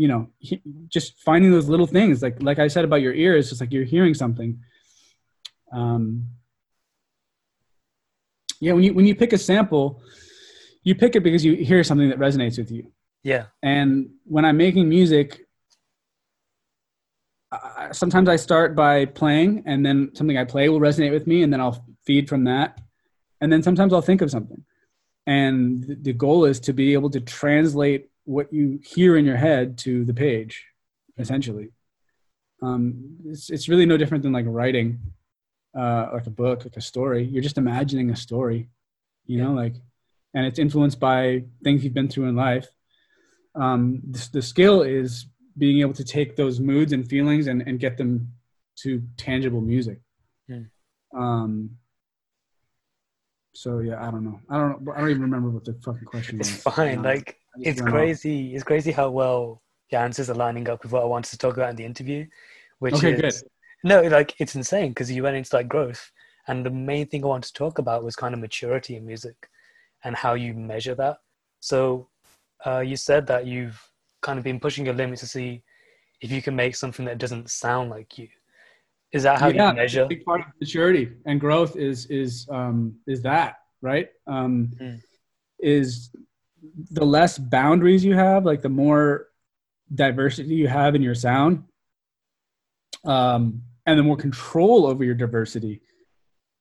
you know he, just finding those little things like like i said about your ears just like you're hearing something um yeah when you when you pick a sample you pick it because you hear something that resonates with you Yeah. and when i'm making music I, sometimes i start by playing and then something i play will resonate with me and then i'll feed from that. And then sometimes i'll think of something. And the goal is to be able to translate what you hear in your head to the page essentially. Um, it's, it's really no different than like writing uh, like a book like a story. You're just imagining a story you know like and it's influenced by things you've been through in life. Um, the, the skill is being able to take those moods and feelings and, and get them to tangible music. Hmm. um, so yeah i don't know i don't know i don't even remember what the fucking question was It's fine. Like it's went off. crazy. It's crazy how well your answers are lining up with what I wanted to talk about in the interview. Which Okay, is no, like it's insane because you went into like growth, and the main thing I wanted to talk about was kind of maturity in music, and how you measure that. So, uh, you said that you've kind of been pushing your limits to see if you can make something that doesn't sound like you. Is that how yeah, you measure? big part of maturity and growth is is um, is that right? Um, Mm. Is the less boundaries you have, like the more diversity you have in your sound, um, and the more control over your diversity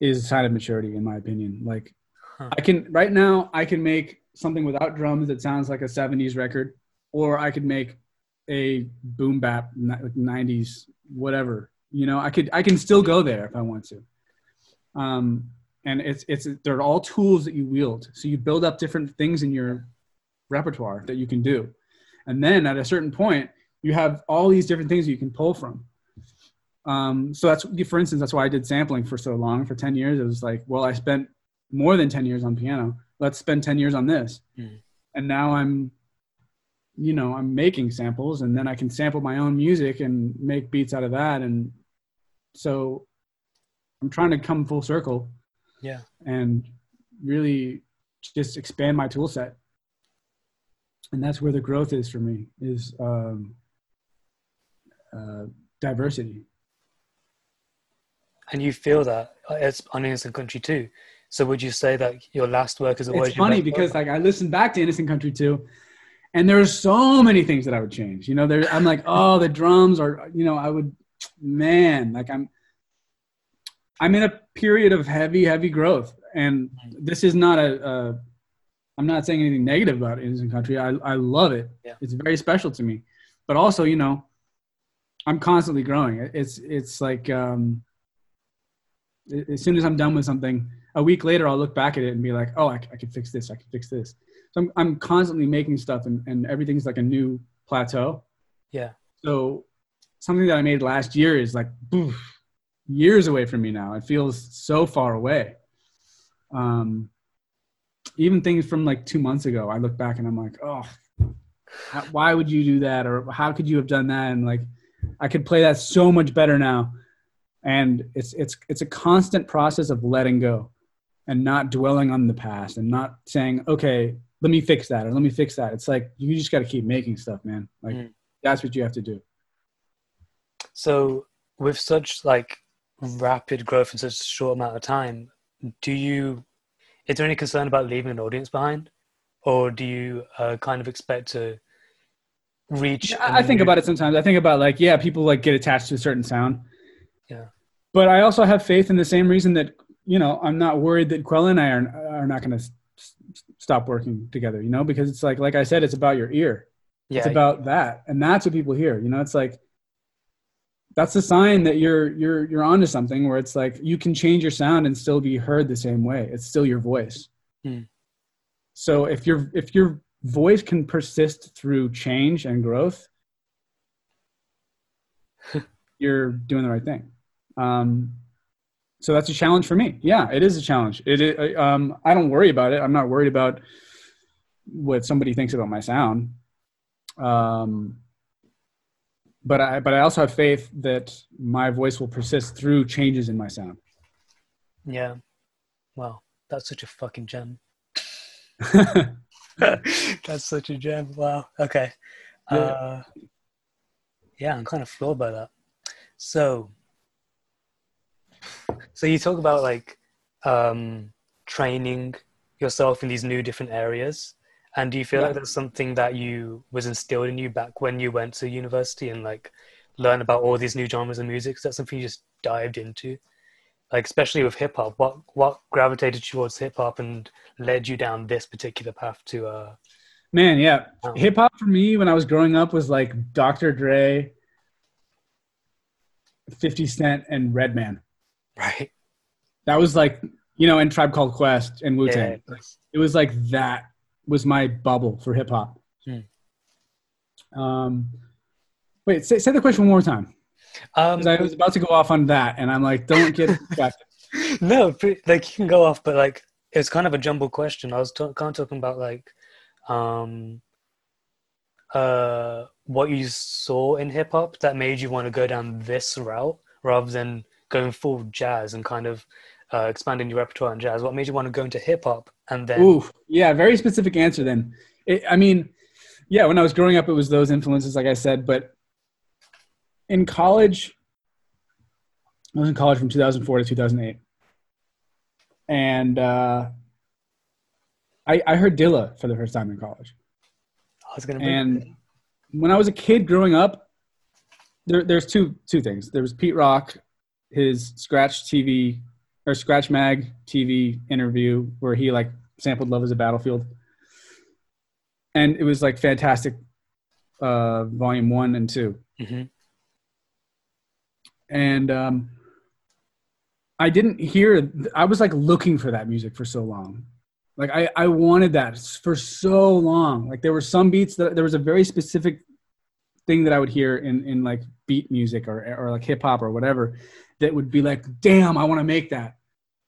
is a sign of maturity, in my opinion. Like Huh. I can right now, I can make something without drums that sounds like a '70s record, or I could make a boom bap like '90s whatever. You know, I could I can still go there if I want to. Um, and it's it's they're all tools that you wield. So you build up different things in your repertoire that you can do, and then at a certain point, you have all these different things you can pull from. Um, so that's for instance, that's why I did sampling for so long. For ten years, it was like, well, I spent more than ten years on piano. Let's spend ten years on this, Mm. and now I'm you know i'm making samples and then i can sample my own music and make beats out of that and so i'm trying to come full circle Yeah. and really just expand my tool set and that's where the growth is for me is um, uh, diversity And you feel that it's on Innocent Country too. So would you say that your last work is always it's funny best work? because like i listened back to innocent country too and there are so many things that i would change you know there i'm like oh the drums are you know i would man like i'm i'm in a period of heavy heavy growth and this is not a, a i'm not saying anything negative about innocent country i, I love it Yeah. it's very special to me but also you know i'm constantly growing it's it's like um as soon as i'm done with something a week later I'll look back at it and be like, oh, I, I could fix this. I could fix this. So I'm, I'm constantly making stuff and, and everything's like a new plateau. Yeah. So something that I made last year is like years away from me now. It feels so far away. Um, even things from like two months ago, I look back and I'm like, oh, how, why would you do that? Or how could you have done that? And like, I could play that so much better now. And it's, it's, it's a constant process of letting go and not dwelling on the past and not saying, okay, let me fix that or let me fix that. It's like you just got to keep making stuff, man. Like Mm. that's what you have to do. So with such like rapid growth in such a short amount of time, do you is there any concern about leaving an audience behind? Or do you uh, kind of expect to reach I I think about it sometimes. I think about like, yeah, people like get attached to a certain sound. Yeah. But I also have faith in the same reason that, you know, I'm not worried that Quelle and I are, are not going to stop working together, you know, because it's like, like I said, it's about your ear. yeah, it's about that and that's what people hear you know it's like that's a sign that you're you're you're onto something where it's like you can change your sound and still be heard the same way. It's still your voice. Hmm. so if your if your voice can persist through change and growth [LAUGHS] you're doing the right thing. Um so that's a challenge for me. Yeah it is a challenge. It um i don't worry about it. I'm not worried about what somebody thinks about my sound. Um, but I but I also have faith that my voice will persist through changes in my sound. yeah. Wow, that's such a fucking gem. [LAUGHS] that's such a gem. Wow. Okay. Yeah. Uh, yeah, I'm kind of floored by that. So, so you talk about like um, training yourself in these new different areas, and do you feel Yeah. like that's something that you was instilled in you back when you went to university and like learn about all these new genres of music? Is that something you just dived into? Like especially with hip hop, what what gravitated towards hip hop and led you down this particular path to uh Man, yeah. Oh. Hip hop for me when I was growing up was like Dr. Dre, 50 Cent, and Redman. right? That was like, you know, and Tribe Called Quest and Wu Yeah, Tang. It was like that was my bubble for hip hop. Hmm. Um, wait, say, say the question one more time. Um, I was about to go off on that, and I'm like, don't get [LAUGHS] distracted. no, like you can go off, but like it's kind of a jumbled question. I was kind of talking about like, um, uh, what you saw in hip hop that made you want to go down this route rather than going full jazz and kind of uh, expanding your repertoire in jazz. What made you want to go into hip hop and then? Ooh, yeah, very specific answer then. It, I mean, yeah, when I was growing up, it was those influences, like I said. But in college, I was in college from 2004 to 2008, and uh, I, I heard Dilla for the first time in college. I was gonna. And when I was a kid growing up, there, there's two two things. There was Pete Rock, his Scratch TV or Scratch Mag TV interview where he like sampled "Love Is a Battlefield," and it was like fantastic. Uh, volume one and two, Mhm. and um, I didn't hear. I was like looking for that music for so long. Like I, I wanted that for so long. Like there were some beats that there was a very specific thing that I would hear in in like beat music or or like hip hop or whatever that would be like, damn, I want to make that.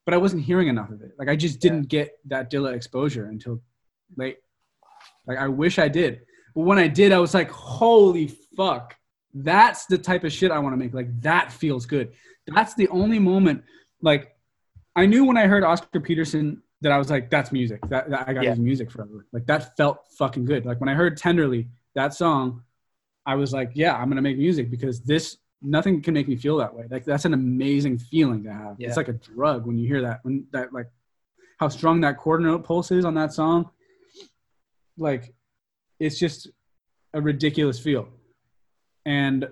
But I wasn't hearing enough of it. Like I just didn't get that Dilla exposure until late. Like I wish I did. But when I did, I was like, holy fuck. That's the type of shit I want to make. Like that feels good. That's the only moment. Like I knew when I heard Oscar Peterson that I was like, that's music. That, that I got Yeah. his music forever. Like that felt fucking good. Like when I heard Tenderly, that song, I was like, yeah, I'm gonna make music because this nothing can make me feel that way. Like that's an amazing feeling to have. Yeah. It's like a drug when you hear that. When that like how strong that quarter note pulse is on that song. Like it's just a ridiculous feel. And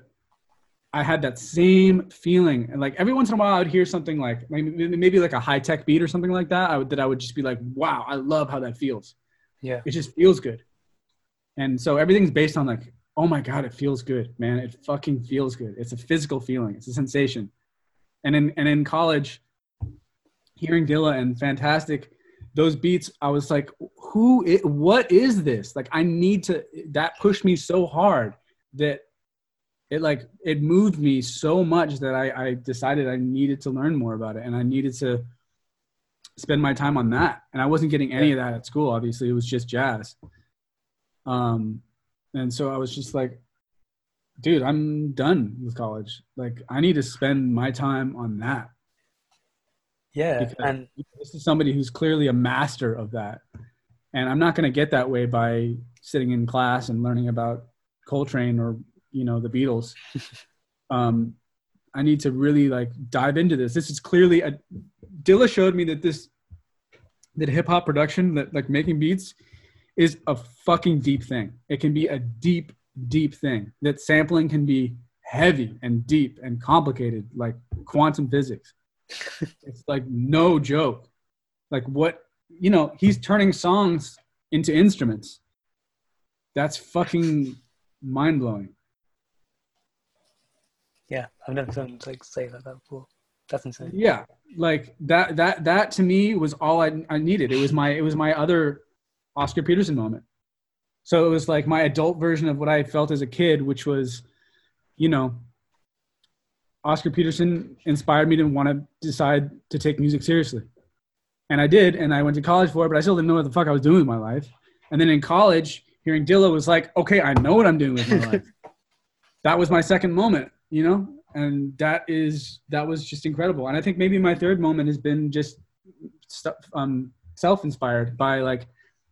I had that same feeling, and like every once in a while, I would hear something like maybe, maybe like a Hi-Tek beat or something like that. I would that I would just be like, "Wow, I love how that feels." Yeah. It just feels good, and so everything's based on like, "Oh my god, it feels good, man! It fucking feels good." It's a physical feeling. It's a sensation, and in and in college, hearing Dilla and Fantastic, those beats, I was like, "Who? what is this?" Like, I need to. That pushed me so hard that it like it moved me so much that I, I decided I needed to learn more about it and I needed to spend my time on that. And I wasn't getting any of that at school. Obviously, it was just jazz. Um, and so I was just like, dude, I'm done with college. Like, I need to spend my time on that. Yeah, Because- and This is somebody who's clearly a master of that. And I'm not going to get that way by sitting in class and learning about Coltrane or, you know, the Beatles. [LAUGHS] um, I need to really like dive into this. This is clearly a Dilla showed me that this that hip hop production that like making beats is a fucking deep thing. It can be a deep, deep thing. That sampling can be heavy and deep and complicated, like quantum physics. [LAUGHS] it's like no joke. Like what you know, he's turning songs into instruments. That's fucking mind blowing. yeah, I've never done like say like that before. That's insane. Yeah, like that that that to me was all I I needed. It was my it was my other Oscar Peterson moment. So it was like my adult version of what I felt as a kid, which was, you know, Oscar Peterson inspired me to want to decide to take music seriously. And I did, and I went to college for it, but I still didn't know what the fuck I was doing with my life. And then in college, hearing Dilla was like, okay, I know what I'm doing with my life. [LAUGHS] that was my second moment, you know? And that is that was just incredible. And I think maybe my third moment has been just stuff um self-inspired by like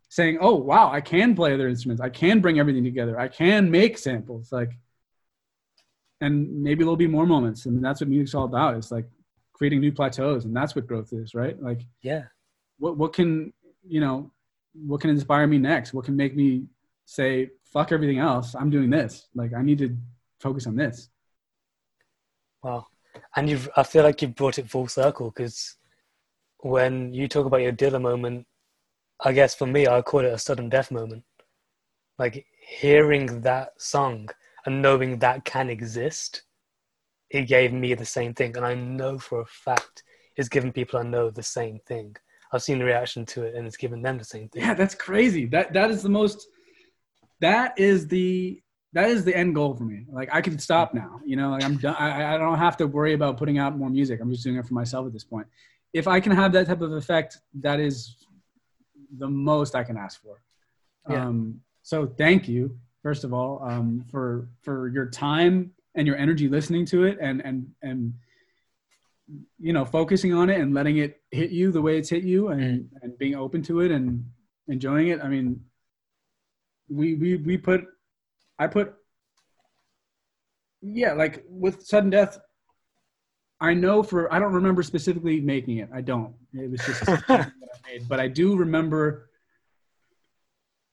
saying, "Oh, wow, I can play other instruments. I can bring everything together. I can make samples." Like, and maybe there'll be more moments. I mean, that's what music's all about. It's like creating new plateaus, and that's what growth is, right? Like, yeah. What what can you know? What can inspire me next? What can make me say, "Fuck everything else. I'm doing this." Like, I need to focus on this. Wow, and you've I feel like you've brought it full circle because when you talk about your Dilla moment, I guess for me, I call it a sudden death moment. Like hearing that song and knowing that can exist, it gave me the same thing. And I know for a fact it's given people I know the same thing. I've seen the reaction to it and it's given them the same thing. Yeah, that's crazy. That that is the most that is the that is the end goal for me. Like I can stop now, you know, like I'm done. I, I don't have to worry about putting out more music. I'm just doing it for myself at this point. If I can have that type of effect, that is the most I can ask for. Yeah. Um, so thank you, first of all, um, for for your time and your energy listening to it and and and you know focusing on it and letting it hit you the way it's hit you and mm. and being open to it and enjoying it. I mean, we we we put I put yeah like with sudden death I know for I don't remember specifically making it. I don't. It was just [LAUGHS] that I made, but I do remember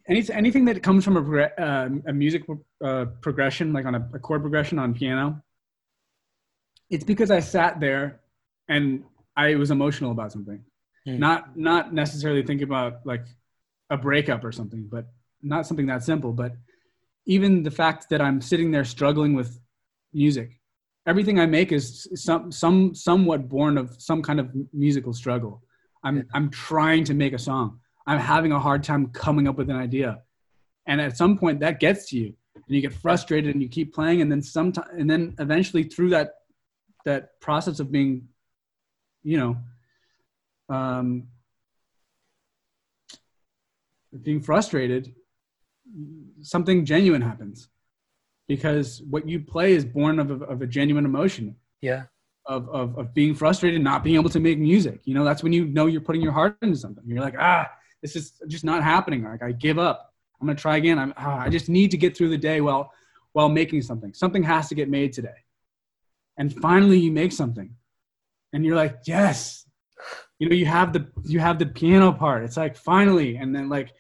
any, anything that comes from a, uh, a music uh, progression, like on a, a, chord progression on piano. It's because I sat there and I was emotional about something, mm. not not necessarily thinking about like a breakup or something, but not something that simple. But even the fact that I'm sitting there struggling with music everything I make is some some somewhat born of some kind of musical struggle. I'm I'm trying to make a song. I'm having a hard time coming up with an idea, and at some point that gets to you, and you get frustrated, and you keep playing, and then sometime, and then eventually through that that process of being, you know, um, being frustrated, something genuine happens because what you play is born of a, of a genuine emotion. Yeah. Of, of, of being frustrated, not being able to make music. You know, that's when you know you're putting your heart into something. You're like, ah, this is just not happening. Like I give up. I'm gonna try again. I'm, ah, I just need to get through the day while while making something. Something has to get made today. And finally, you make something, and you're like, yes. You know, you have the you have the piano part. It's like finally, and then like,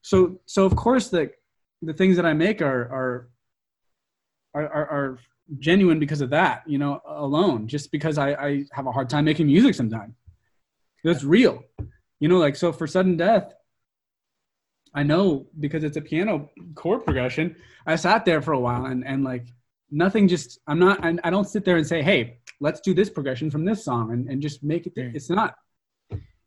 so so of course the the things that I make are are are, are, are genuine because of that, you know, alone, just because I, I have a hard time making music sometimes. That's real. You know, like, so for sudden death, I know because it's a piano chord progression, I sat there for a while and, and like nothing just, I'm not, I, I don't sit there and say, Hey, let's do this progression from this song and, and just make it. It's not,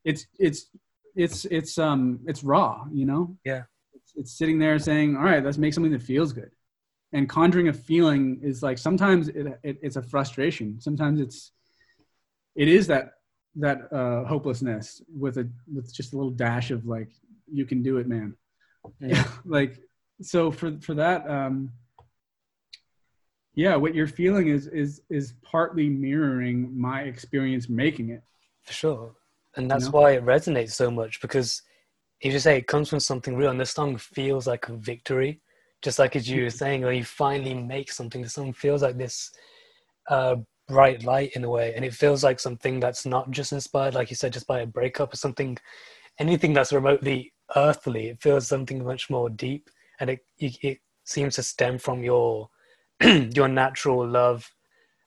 it's, it's, it's, it's, um, it's raw, you know? Yeah. It's, it's sitting there saying, all right, let's make something that feels good and conjuring a feeling is like sometimes it, it, it's a frustration. Sometimes it's it is that that uh hopelessness with a with just a little dash of like you can do it man. Yeah. [LAUGHS] Like so for for that um yeah what you're feeling is is is partly mirroring my experience making it. For sure. And that's you know? why it resonates so much because if you say it comes from something real and this song feels like a victory just like as you were saying, when you finally make something, the song feels like this uh, bright light in a way, and it feels like something that's not just inspired, like you said, just by a breakup or something, anything that's remotely earthly. It feels something much more deep, and it it seems to stem from your [CLEARS THROAT] your natural love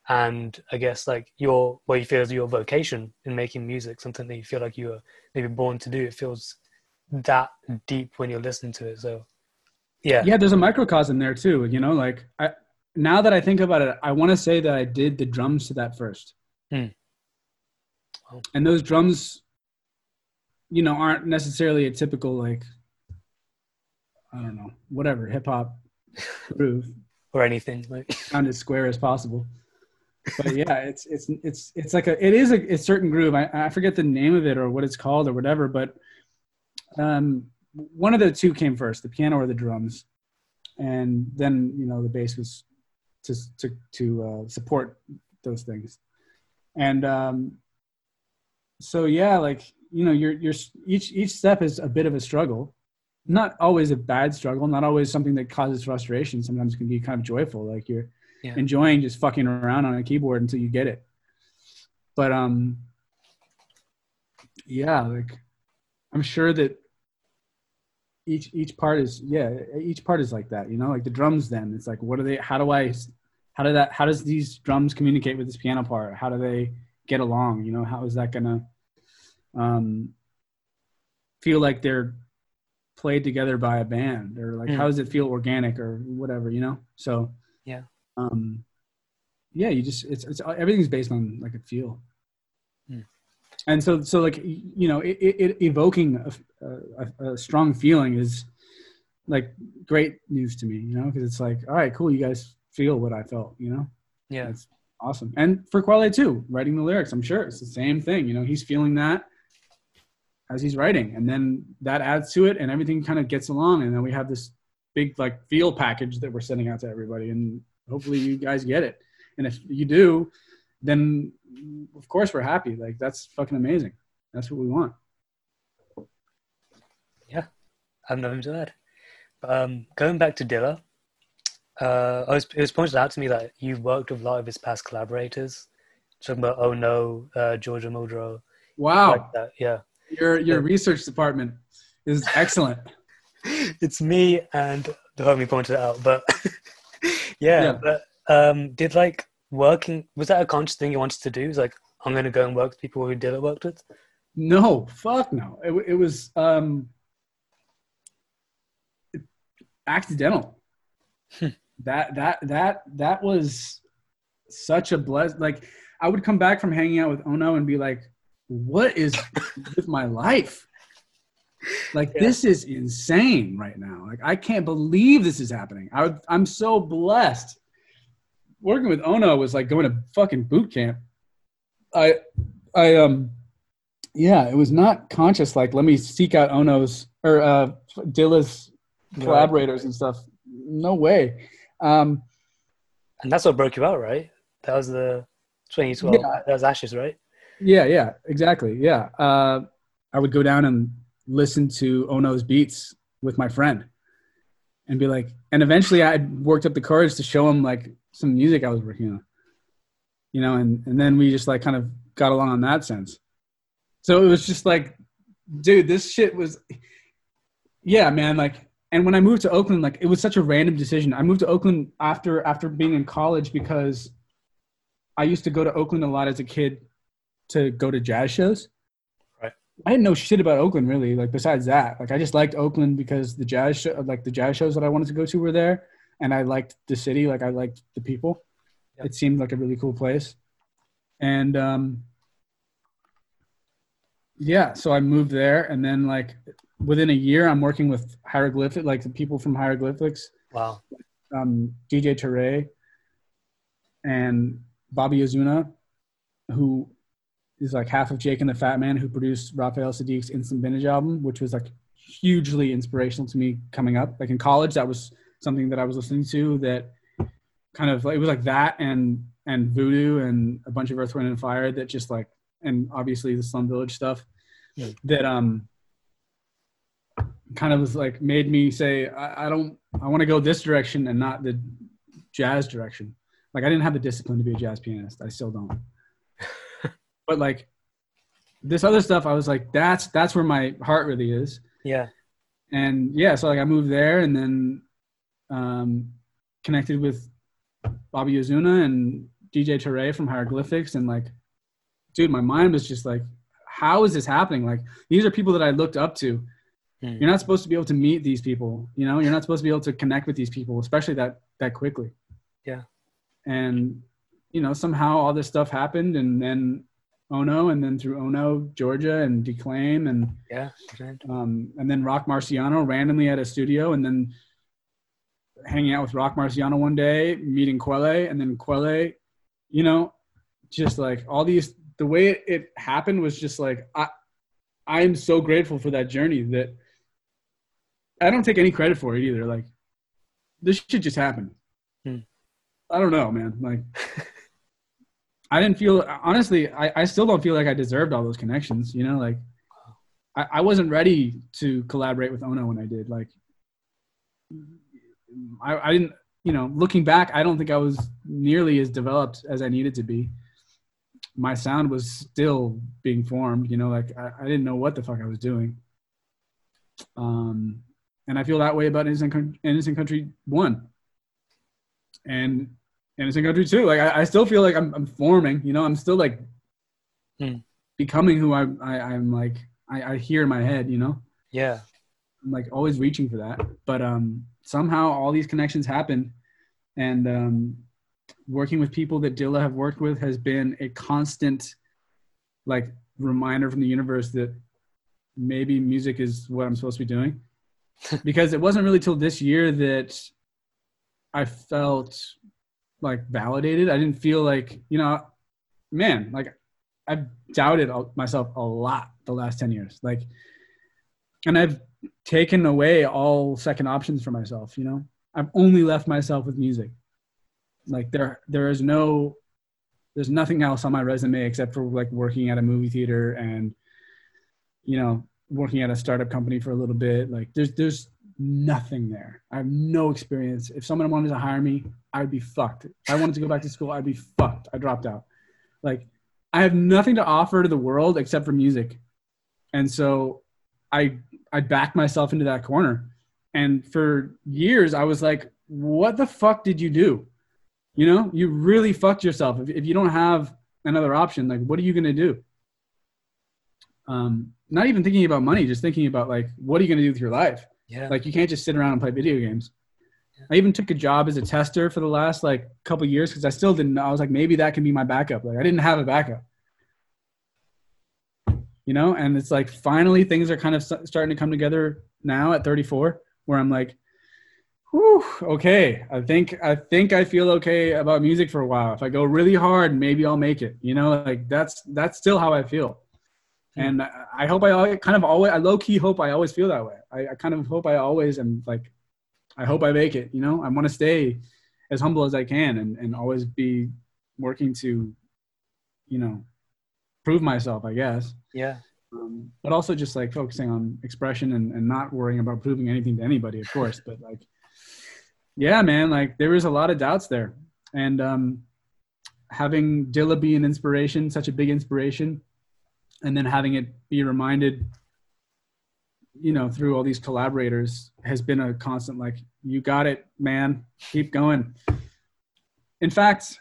and I guess like your what you feel is your vocation in making music, something that you feel like you were maybe born to do. It feels that deep when you're listening to it. So yeah. Yeah there's a microcosm there too you know like i now that i think about it i want to say that i did the drums to that first. Hmm. oh. and those drums you know aren't necessarily a typical like i don't know whatever hip-hop [LAUGHS] groove. Or anything like. [LAUGHS] Sound as square as possible. But yeah it's it's it's it's like a it is a, a certain groove. I, I forget the name of it or what it's called or whatever but um one of the two came first, the piano or the drums, and then you know the bass was to to to uh, support those things, and um, so yeah, like you know, you're you're each each step is a bit of a struggle, not always a bad struggle, not always something that causes frustration. Sometimes it can be kind of joyful, like you're Yeah. enjoying just fucking around on a keyboard until you get it. But um, yeah, like I'm sure that each each part is yeah each part is like that you know like the drums then it's like what are they how do i how do that how does these drums communicate with this piano part how do they get along you know how is that gonna um feel like they're played together by a band or like Mm. how does it feel organic or whatever you know so Yeah. um yeah you just it's, it's everything's based on like a feel. And so so like you know it, it, evoking a, a, a strong feeling is like great news to me you know because it's like all right cool you guys feel what i felt you know? Yeah. that's awesome. And for Quelle too writing the lyrics i'm sure it's the same thing you know he's feeling that as he's writing and then that adds to it and everything kind of gets along and then we have this big like feel package that we're sending out to everybody and hopefully you guys get it. And if you do then of course we're happy like that's fucking amazing that's what we want Yeah, I have nothing to add. But, um, going back to Dilla, uh, I was, it was pointed out to me that you've worked with a lot of his past collaborators. Talking about Oh No, uh, Georgia Muldrow, wow like that. Yeah, your your Yeah. research department is excellent [LAUGHS] it's me and the homie pointed it out. But [LAUGHS] yeah, Yeah. but um, did like working was that a conscious thing you wanted to do? It's like I'm going to go and work with people who Dilla worked with. No, fuck no. It, it was um, accidental. Hmm. that that that that was such a bless. Like I would come back from hanging out with Ono and be like, "What is [LAUGHS] with my life? Like Yeah. this is insane right now. Like I can't believe this is happening. I would, I'm so blessed. Working with Ono was like going to fucking boot camp. I I um yeah, it was not conscious. Like, let me seek out Ono's or uh, Dilla's Right. collaborators and stuff. No way. Um, And that's what broke you out, right? That was the 2012. Yeah. That was Ashes, right? yeah, yeah, exactly. Yeah, uh, I would go down and listen to Ono's beats with my friend, and be like, and eventually I worked up the courage to show him like some music I was working on. You know, and and then we just like kind of got along on that sense. So it was just like, dude, this shit was, yeah, man. Like, and when I moved to Oakland, like, it was such a random decision. I moved to Oakland after after being in college because I used to go to Oakland a lot as a kid to go to jazz shows. Right. I didn't know shit about Oakland really. Like, besides that, like, I just liked Oakland because the jazz show, like the jazz shows that I wanted to go to were there, and I liked the city. Like, I liked the people. Yeah. It seemed like a really cool place, and um, yeah, so I moved there, and then like within a year, I'm working with hieroglyphic, like the people from hieroglyphics, Wow. um, DJ Toure and Bobby Ozuna, who is like half of Jake and the Phatman, who produced Raphael Saadiq's Instant Vintage album, which was like hugely inspirational to me coming up. Like in college, that was something that I was listening to that kind of it was like that and and Voodoo and a bunch of Earth, Wind and Fire that just like and obviously the Slum Village stuff Yeah. that um kind of was like made me say I, I don't I want to go this direction and not the jazz direction. Like I didn't have the discipline to be a jazz pianist. I still don't. [LAUGHS] but like this other stuff, I was like, that's that's where my heart really is. Yeah. And yeah, so like I moved there and then um, connected with Bobby Ozuna and DJ Toure from Hieroglyphics and like, dude, my mind was just like, how is this happening? Like these are people that I looked up to. Hmm. You're not supposed to be able to meet these people. You know, you're not supposed to be able to connect with these people, especially that that quickly. Yeah. And you know, somehow all this stuff happened, and then Ono, and then through Ono, Georgia, and Declaime, and Yeah. right. um, and then Roc Marciano randomly at a studio, and then hanging out with Roc Marciano one day, meeting Quelle, and then Quelle, you know, just like all these, the way it, it happened was just like I, I am so grateful for that journey that I don't take any credit for it either. Like this shit just happened. Hmm. I don't know, man. Like. [LAUGHS] I didn't feel honestly. I, I still don't feel like I deserved all those connections. You know, like I, I wasn't ready to collaborate with Ono when I did. Like, I, I didn't, you know, looking back, I don't think I was nearly as developed as I needed to be. My sound was still being formed, you know, like I, I didn't know what the fuck I was doing. Um, and I feel that way about Innocent, Innocent Country One, and Innocent Country Two. Like I, I still feel like I'm, I'm forming. You know, I'm still like Hmm. becoming who I, I I'm like I, I hear in my head. You know, Yeah. I'm like always reaching for that. But um, somehow all these connections happen, and um, working with people that Dilla have worked with has been a constant, like reminder from the universe that maybe music is what I'm supposed to be doing. [LAUGHS] because it wasn't really till this year that I felt like validated. I didn't feel like you know, man, like I've doubted myself a lot the last ten years. Like, and I've taken away all second options for myself you know? I've only left myself with music. Like there there is no there's nothing else on my resume except for like working at a movie theater and you know working at a startup company for a little bit. Like there's there's nothing there. I have no experience. If someone wanted to hire me i'd be fucked. If i wanted to go back to school i'd be fucked. I dropped out. Like i have nothing to offer to the world except for music. And so i I backed myself into that corner. And for years, I was like, what the fuck did you do? You know, you really fucked yourself. If, if you don't have another option, like, what are you going to do? Um, not even thinking about money, just thinking about like, what are you going to do with your life? Yeah. Like, you can't just sit around and play video games. I even took a job as a tester for the last like couple years because I still didn't. I was like, maybe that can be my backup. Like, I didn't have a backup you know? And it's like finally things are kind of starting to come together now at 34 where i'm like Whew, okay. I think i think i feel okay about music for a while. If i go really hard maybe i'll make it you know? Like that's that's still how i feel. Hmm. And i hope i kind of always i low-key hope i always feel that way. I, I kind of hope i always am like i hope i make it you know? I want to stay as humble as i can and, and always be working to you know prove myself i guess Yeah. um, but also just like focusing on expression and, and not worrying about proving anything to anybody, of course. but like, yeah, man, like there was a lot of doubts there, and um, having Dilla be an inspiration, such a big inspiration, and then having it be reminded, you know, through all these collaborators has been a constant. Like, you got it, man, keep going. In fact,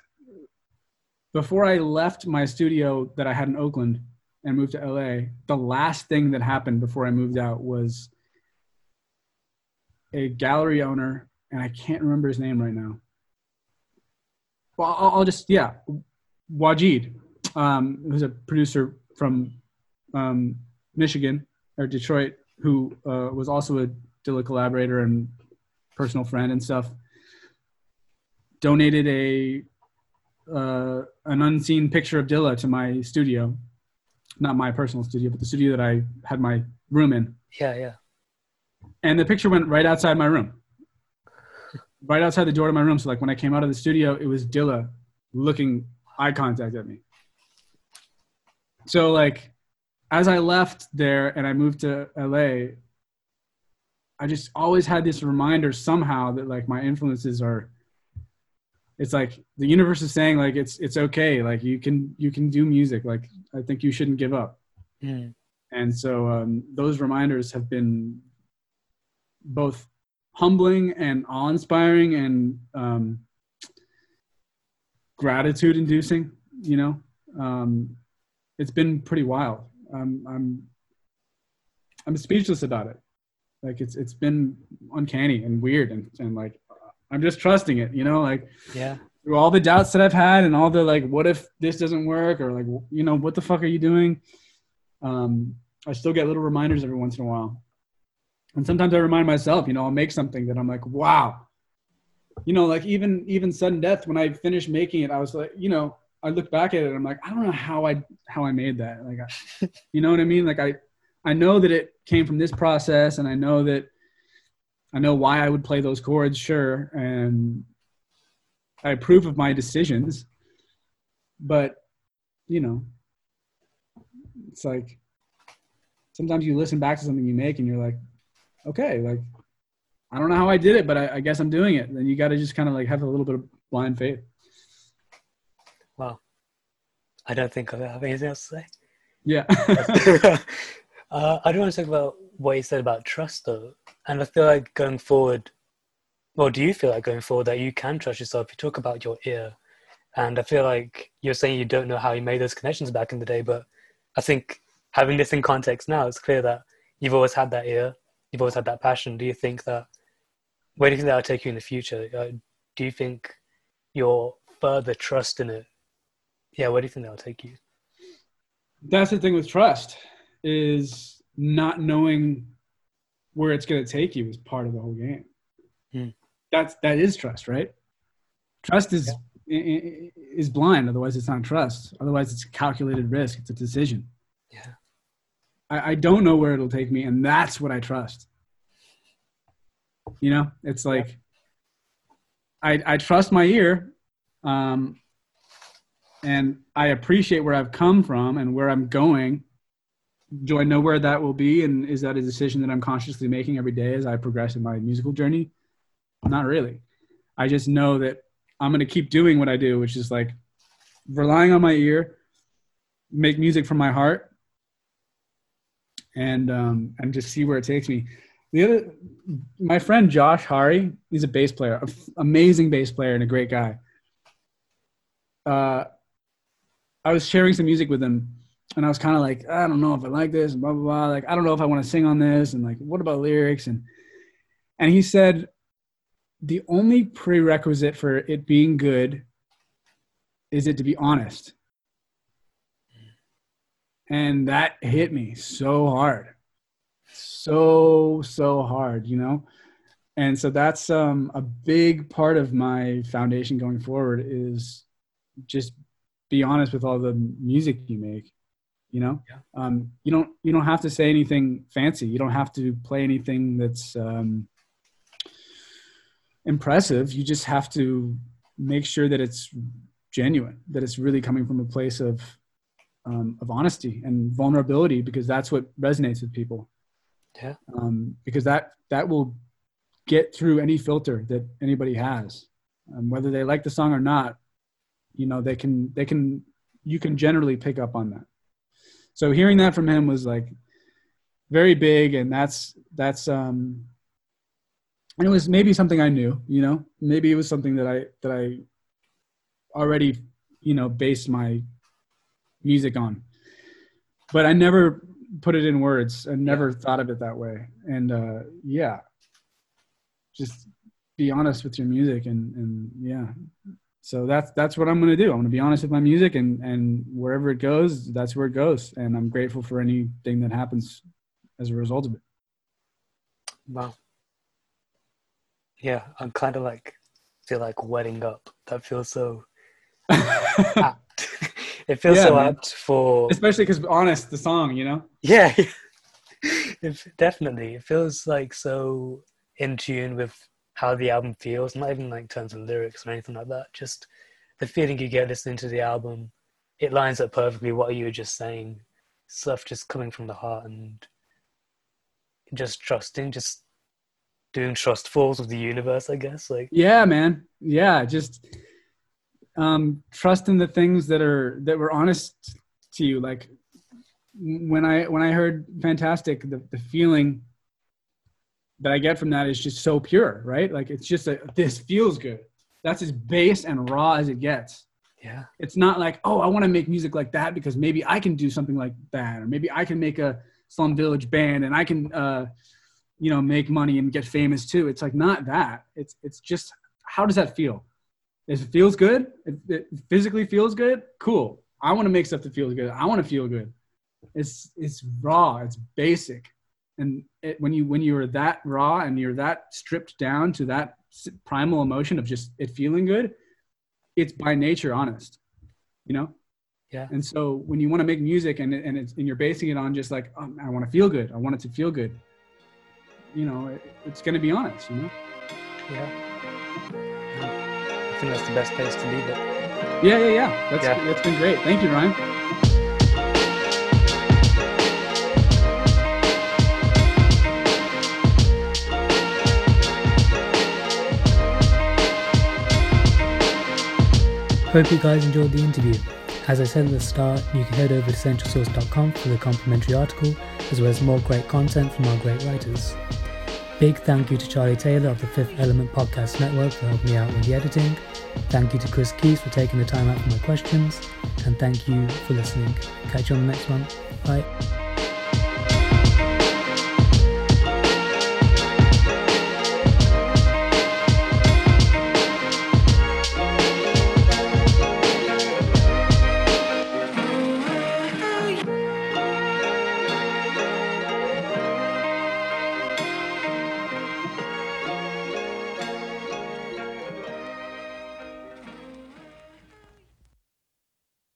before I left my studio that I had in Oakland and moved to LA, the last thing that happened before I moved out was a gallery owner, and I can't remember his name right now. Well, I'll, I'll just yeah, Waajeed, um, who's a producer from um, Michigan or Detroit, who uh, was also a Dilla collaborator and personal friend and stuff. Donated a uh, an unseen picture of Dilla to my studio not my personal studio, but the studio that I had my room in. Yeah. Yeah. And the picture went right outside my room, right outside the door to my room. So like when I came out of the studio, it was Dilla looking eye contact at me. So like as I left there and I moved to LA, I just always had this reminder somehow that like my influences are it's like the universe is saying like it's it's okay. Like you can you can do music. Like i think you shouldn't give up. Mm. and so um, those reminders have been both humbling and awe-inspiring and um, gratitude inducing you know? Um, it's been pretty wild. Um, i'm i'm speechless about it. Like it's it's been uncanny and weird and, and like i'm just trusting it you know like Yeah. through all the doubts that I've had and all the like, what if this doesn't work or like, you know, what the fuck are you doing? Um, I still get little reminders every once in a while. And sometimes I remind myself, you know, I'll make something that I'm like, wow. You know, like even even sudden death, when I finished making it, I was like, you know, I look back at it, I'm like, I don't know how I how I made that. Like, I, [LAUGHS] you know what I mean? Like I I know that it came from this process, and I know that I know why I would play those chords, sure, and I approve of my decisions, but you know, it's like sometimes you listen back to something you make and you're like, okay, like I don't know how I did it, but I, I guess I'm doing it. Then you got to just kind of like have a little bit of blind faith. Wow. I don't think I have anything else to say. Yeah. [LAUGHS] [LAUGHS] uh, I do want to talk about what you said about trust, though. And I feel like going forward, well, do you feel like going forward that you can trust yourself? You talk about your ear, and I feel like you're saying you don't know how you made those connections back in the day, but I think having this in context now, it's clear that you've always had that ear, you've always had that passion. Do you think that, where do you think that'll take you in the future? Uh, do you think your further trust in it, yeah, where do you think that'll take you? That's the thing with trust is not knowing where it's going to take you is part of the whole game. Hmm. That's that is trust, right? Trust is yeah. is blind. Otherwise, it's not trust. Otherwise, it's a calculated risk. It's a decision. Yeah. I, I don't know where it'll take me, and that's what I trust. You know, it's like yeah. I I trust my ear, um, and I appreciate where I've come from and where I'm going. Do I know where that will be, and is that a decision that I'm consciously making every day as I progress in my musical journey? Not really. I just know that I'm going to keep doing what I do, which is like relying on my ear, make music from my heart, and um, and just see where it takes me. The other, my friend Josh Hari, he's a bass player, amazing bass player, and a great guy. Uh, I was sharing some music with him, and I was kind of like, I don't know if I like this, blah blah blah. Like, I don't know if I want to sing on this, and like, what about lyrics? And and he said, the only prerequisite for it being good is it to be honest. And that hit me so hard. So, so hard, you know? And so that's um, a big part of my foundation going forward is just be honest with all the music you make you know yeah. um, you don't you don't have to say anything fancy you don't have to play anything that's um, impressive. You just have to make sure that it's genuine, that it's really coming from a place of um, of honesty and vulnerability, because that's what resonates with people. Yeah. Um, because that that will get through any filter that anybody has, um, whether they like the song or not. You know, they can they can you can generally pick up on that. So hearing that from him was like very big, and that's that's um and it was maybe something I knew, you know, maybe it was something that I that I already, you know, based my music on. But I never put it in words. and never yeah. thought of it that way. And uh, yeah, just be honest with your music and and yeah. So that's that's what I'm gonna do. I'm gonna be honest with my music and and wherever it goes, that's where it goes. And I'm grateful for anything that happens as a result of it. Wow yeah, I'm kind of like feel like wetting up. That feels so [LAUGHS] apt. [LAUGHS] it feels yeah, so man. apt for especially because honest the song, you know. [LAUGHS] Yeah, it, definitely. It feels like so in tune with how the album feels. Not even like terms of lyrics or anything like that. Just the feeling you get listening to the album. It lines up perfectly what you were just saying. Stuff just coming from the heart and just trusting, just doing trust falls of the universe, I guess. Like yeah, man, yeah, just um, trust in the things that are that were honest to you. Like when I when I heard Fantastic, the the feeling that I get from that is just so pure, right? Like it's just a this feels good. That's as base and raw as it gets. Yeah. It's not like, oh, I want to make music like that because maybe I can do something like that, or maybe I can make a Slum Village band and I can uh, you know make money and get famous too it's like not that it's it's just how does that feel if it feels good it, it physically feels good cool i want to make stuff that feels good i want to feel good it's it's raw it's basic and it, when you when you're that raw and you're that stripped down to that primal emotion of just it feeling good it's by nature honest you know yeah and so when you want to make music and and, it's, and you're basing it on just like oh, i want to feel good i want it to feel good you know, it, it's going to be honest, you know? Yeah. I think that's the best place to leave it. Yeah, yeah, yeah. That's, yeah. that's been great. Thank you, Ryan. Hope you guys enjoyed the interview. As I said at the start, you can head over to centralsource.com for the complimentary article, as well as more great content from our great writers. Big thank you to Charlie Taylor of the Fifth Element Podcast Network for helping me out with the editing. Thank you to Chris Keys for taking the time out for my questions. And thank you for listening. Catch you on the next one. Bye.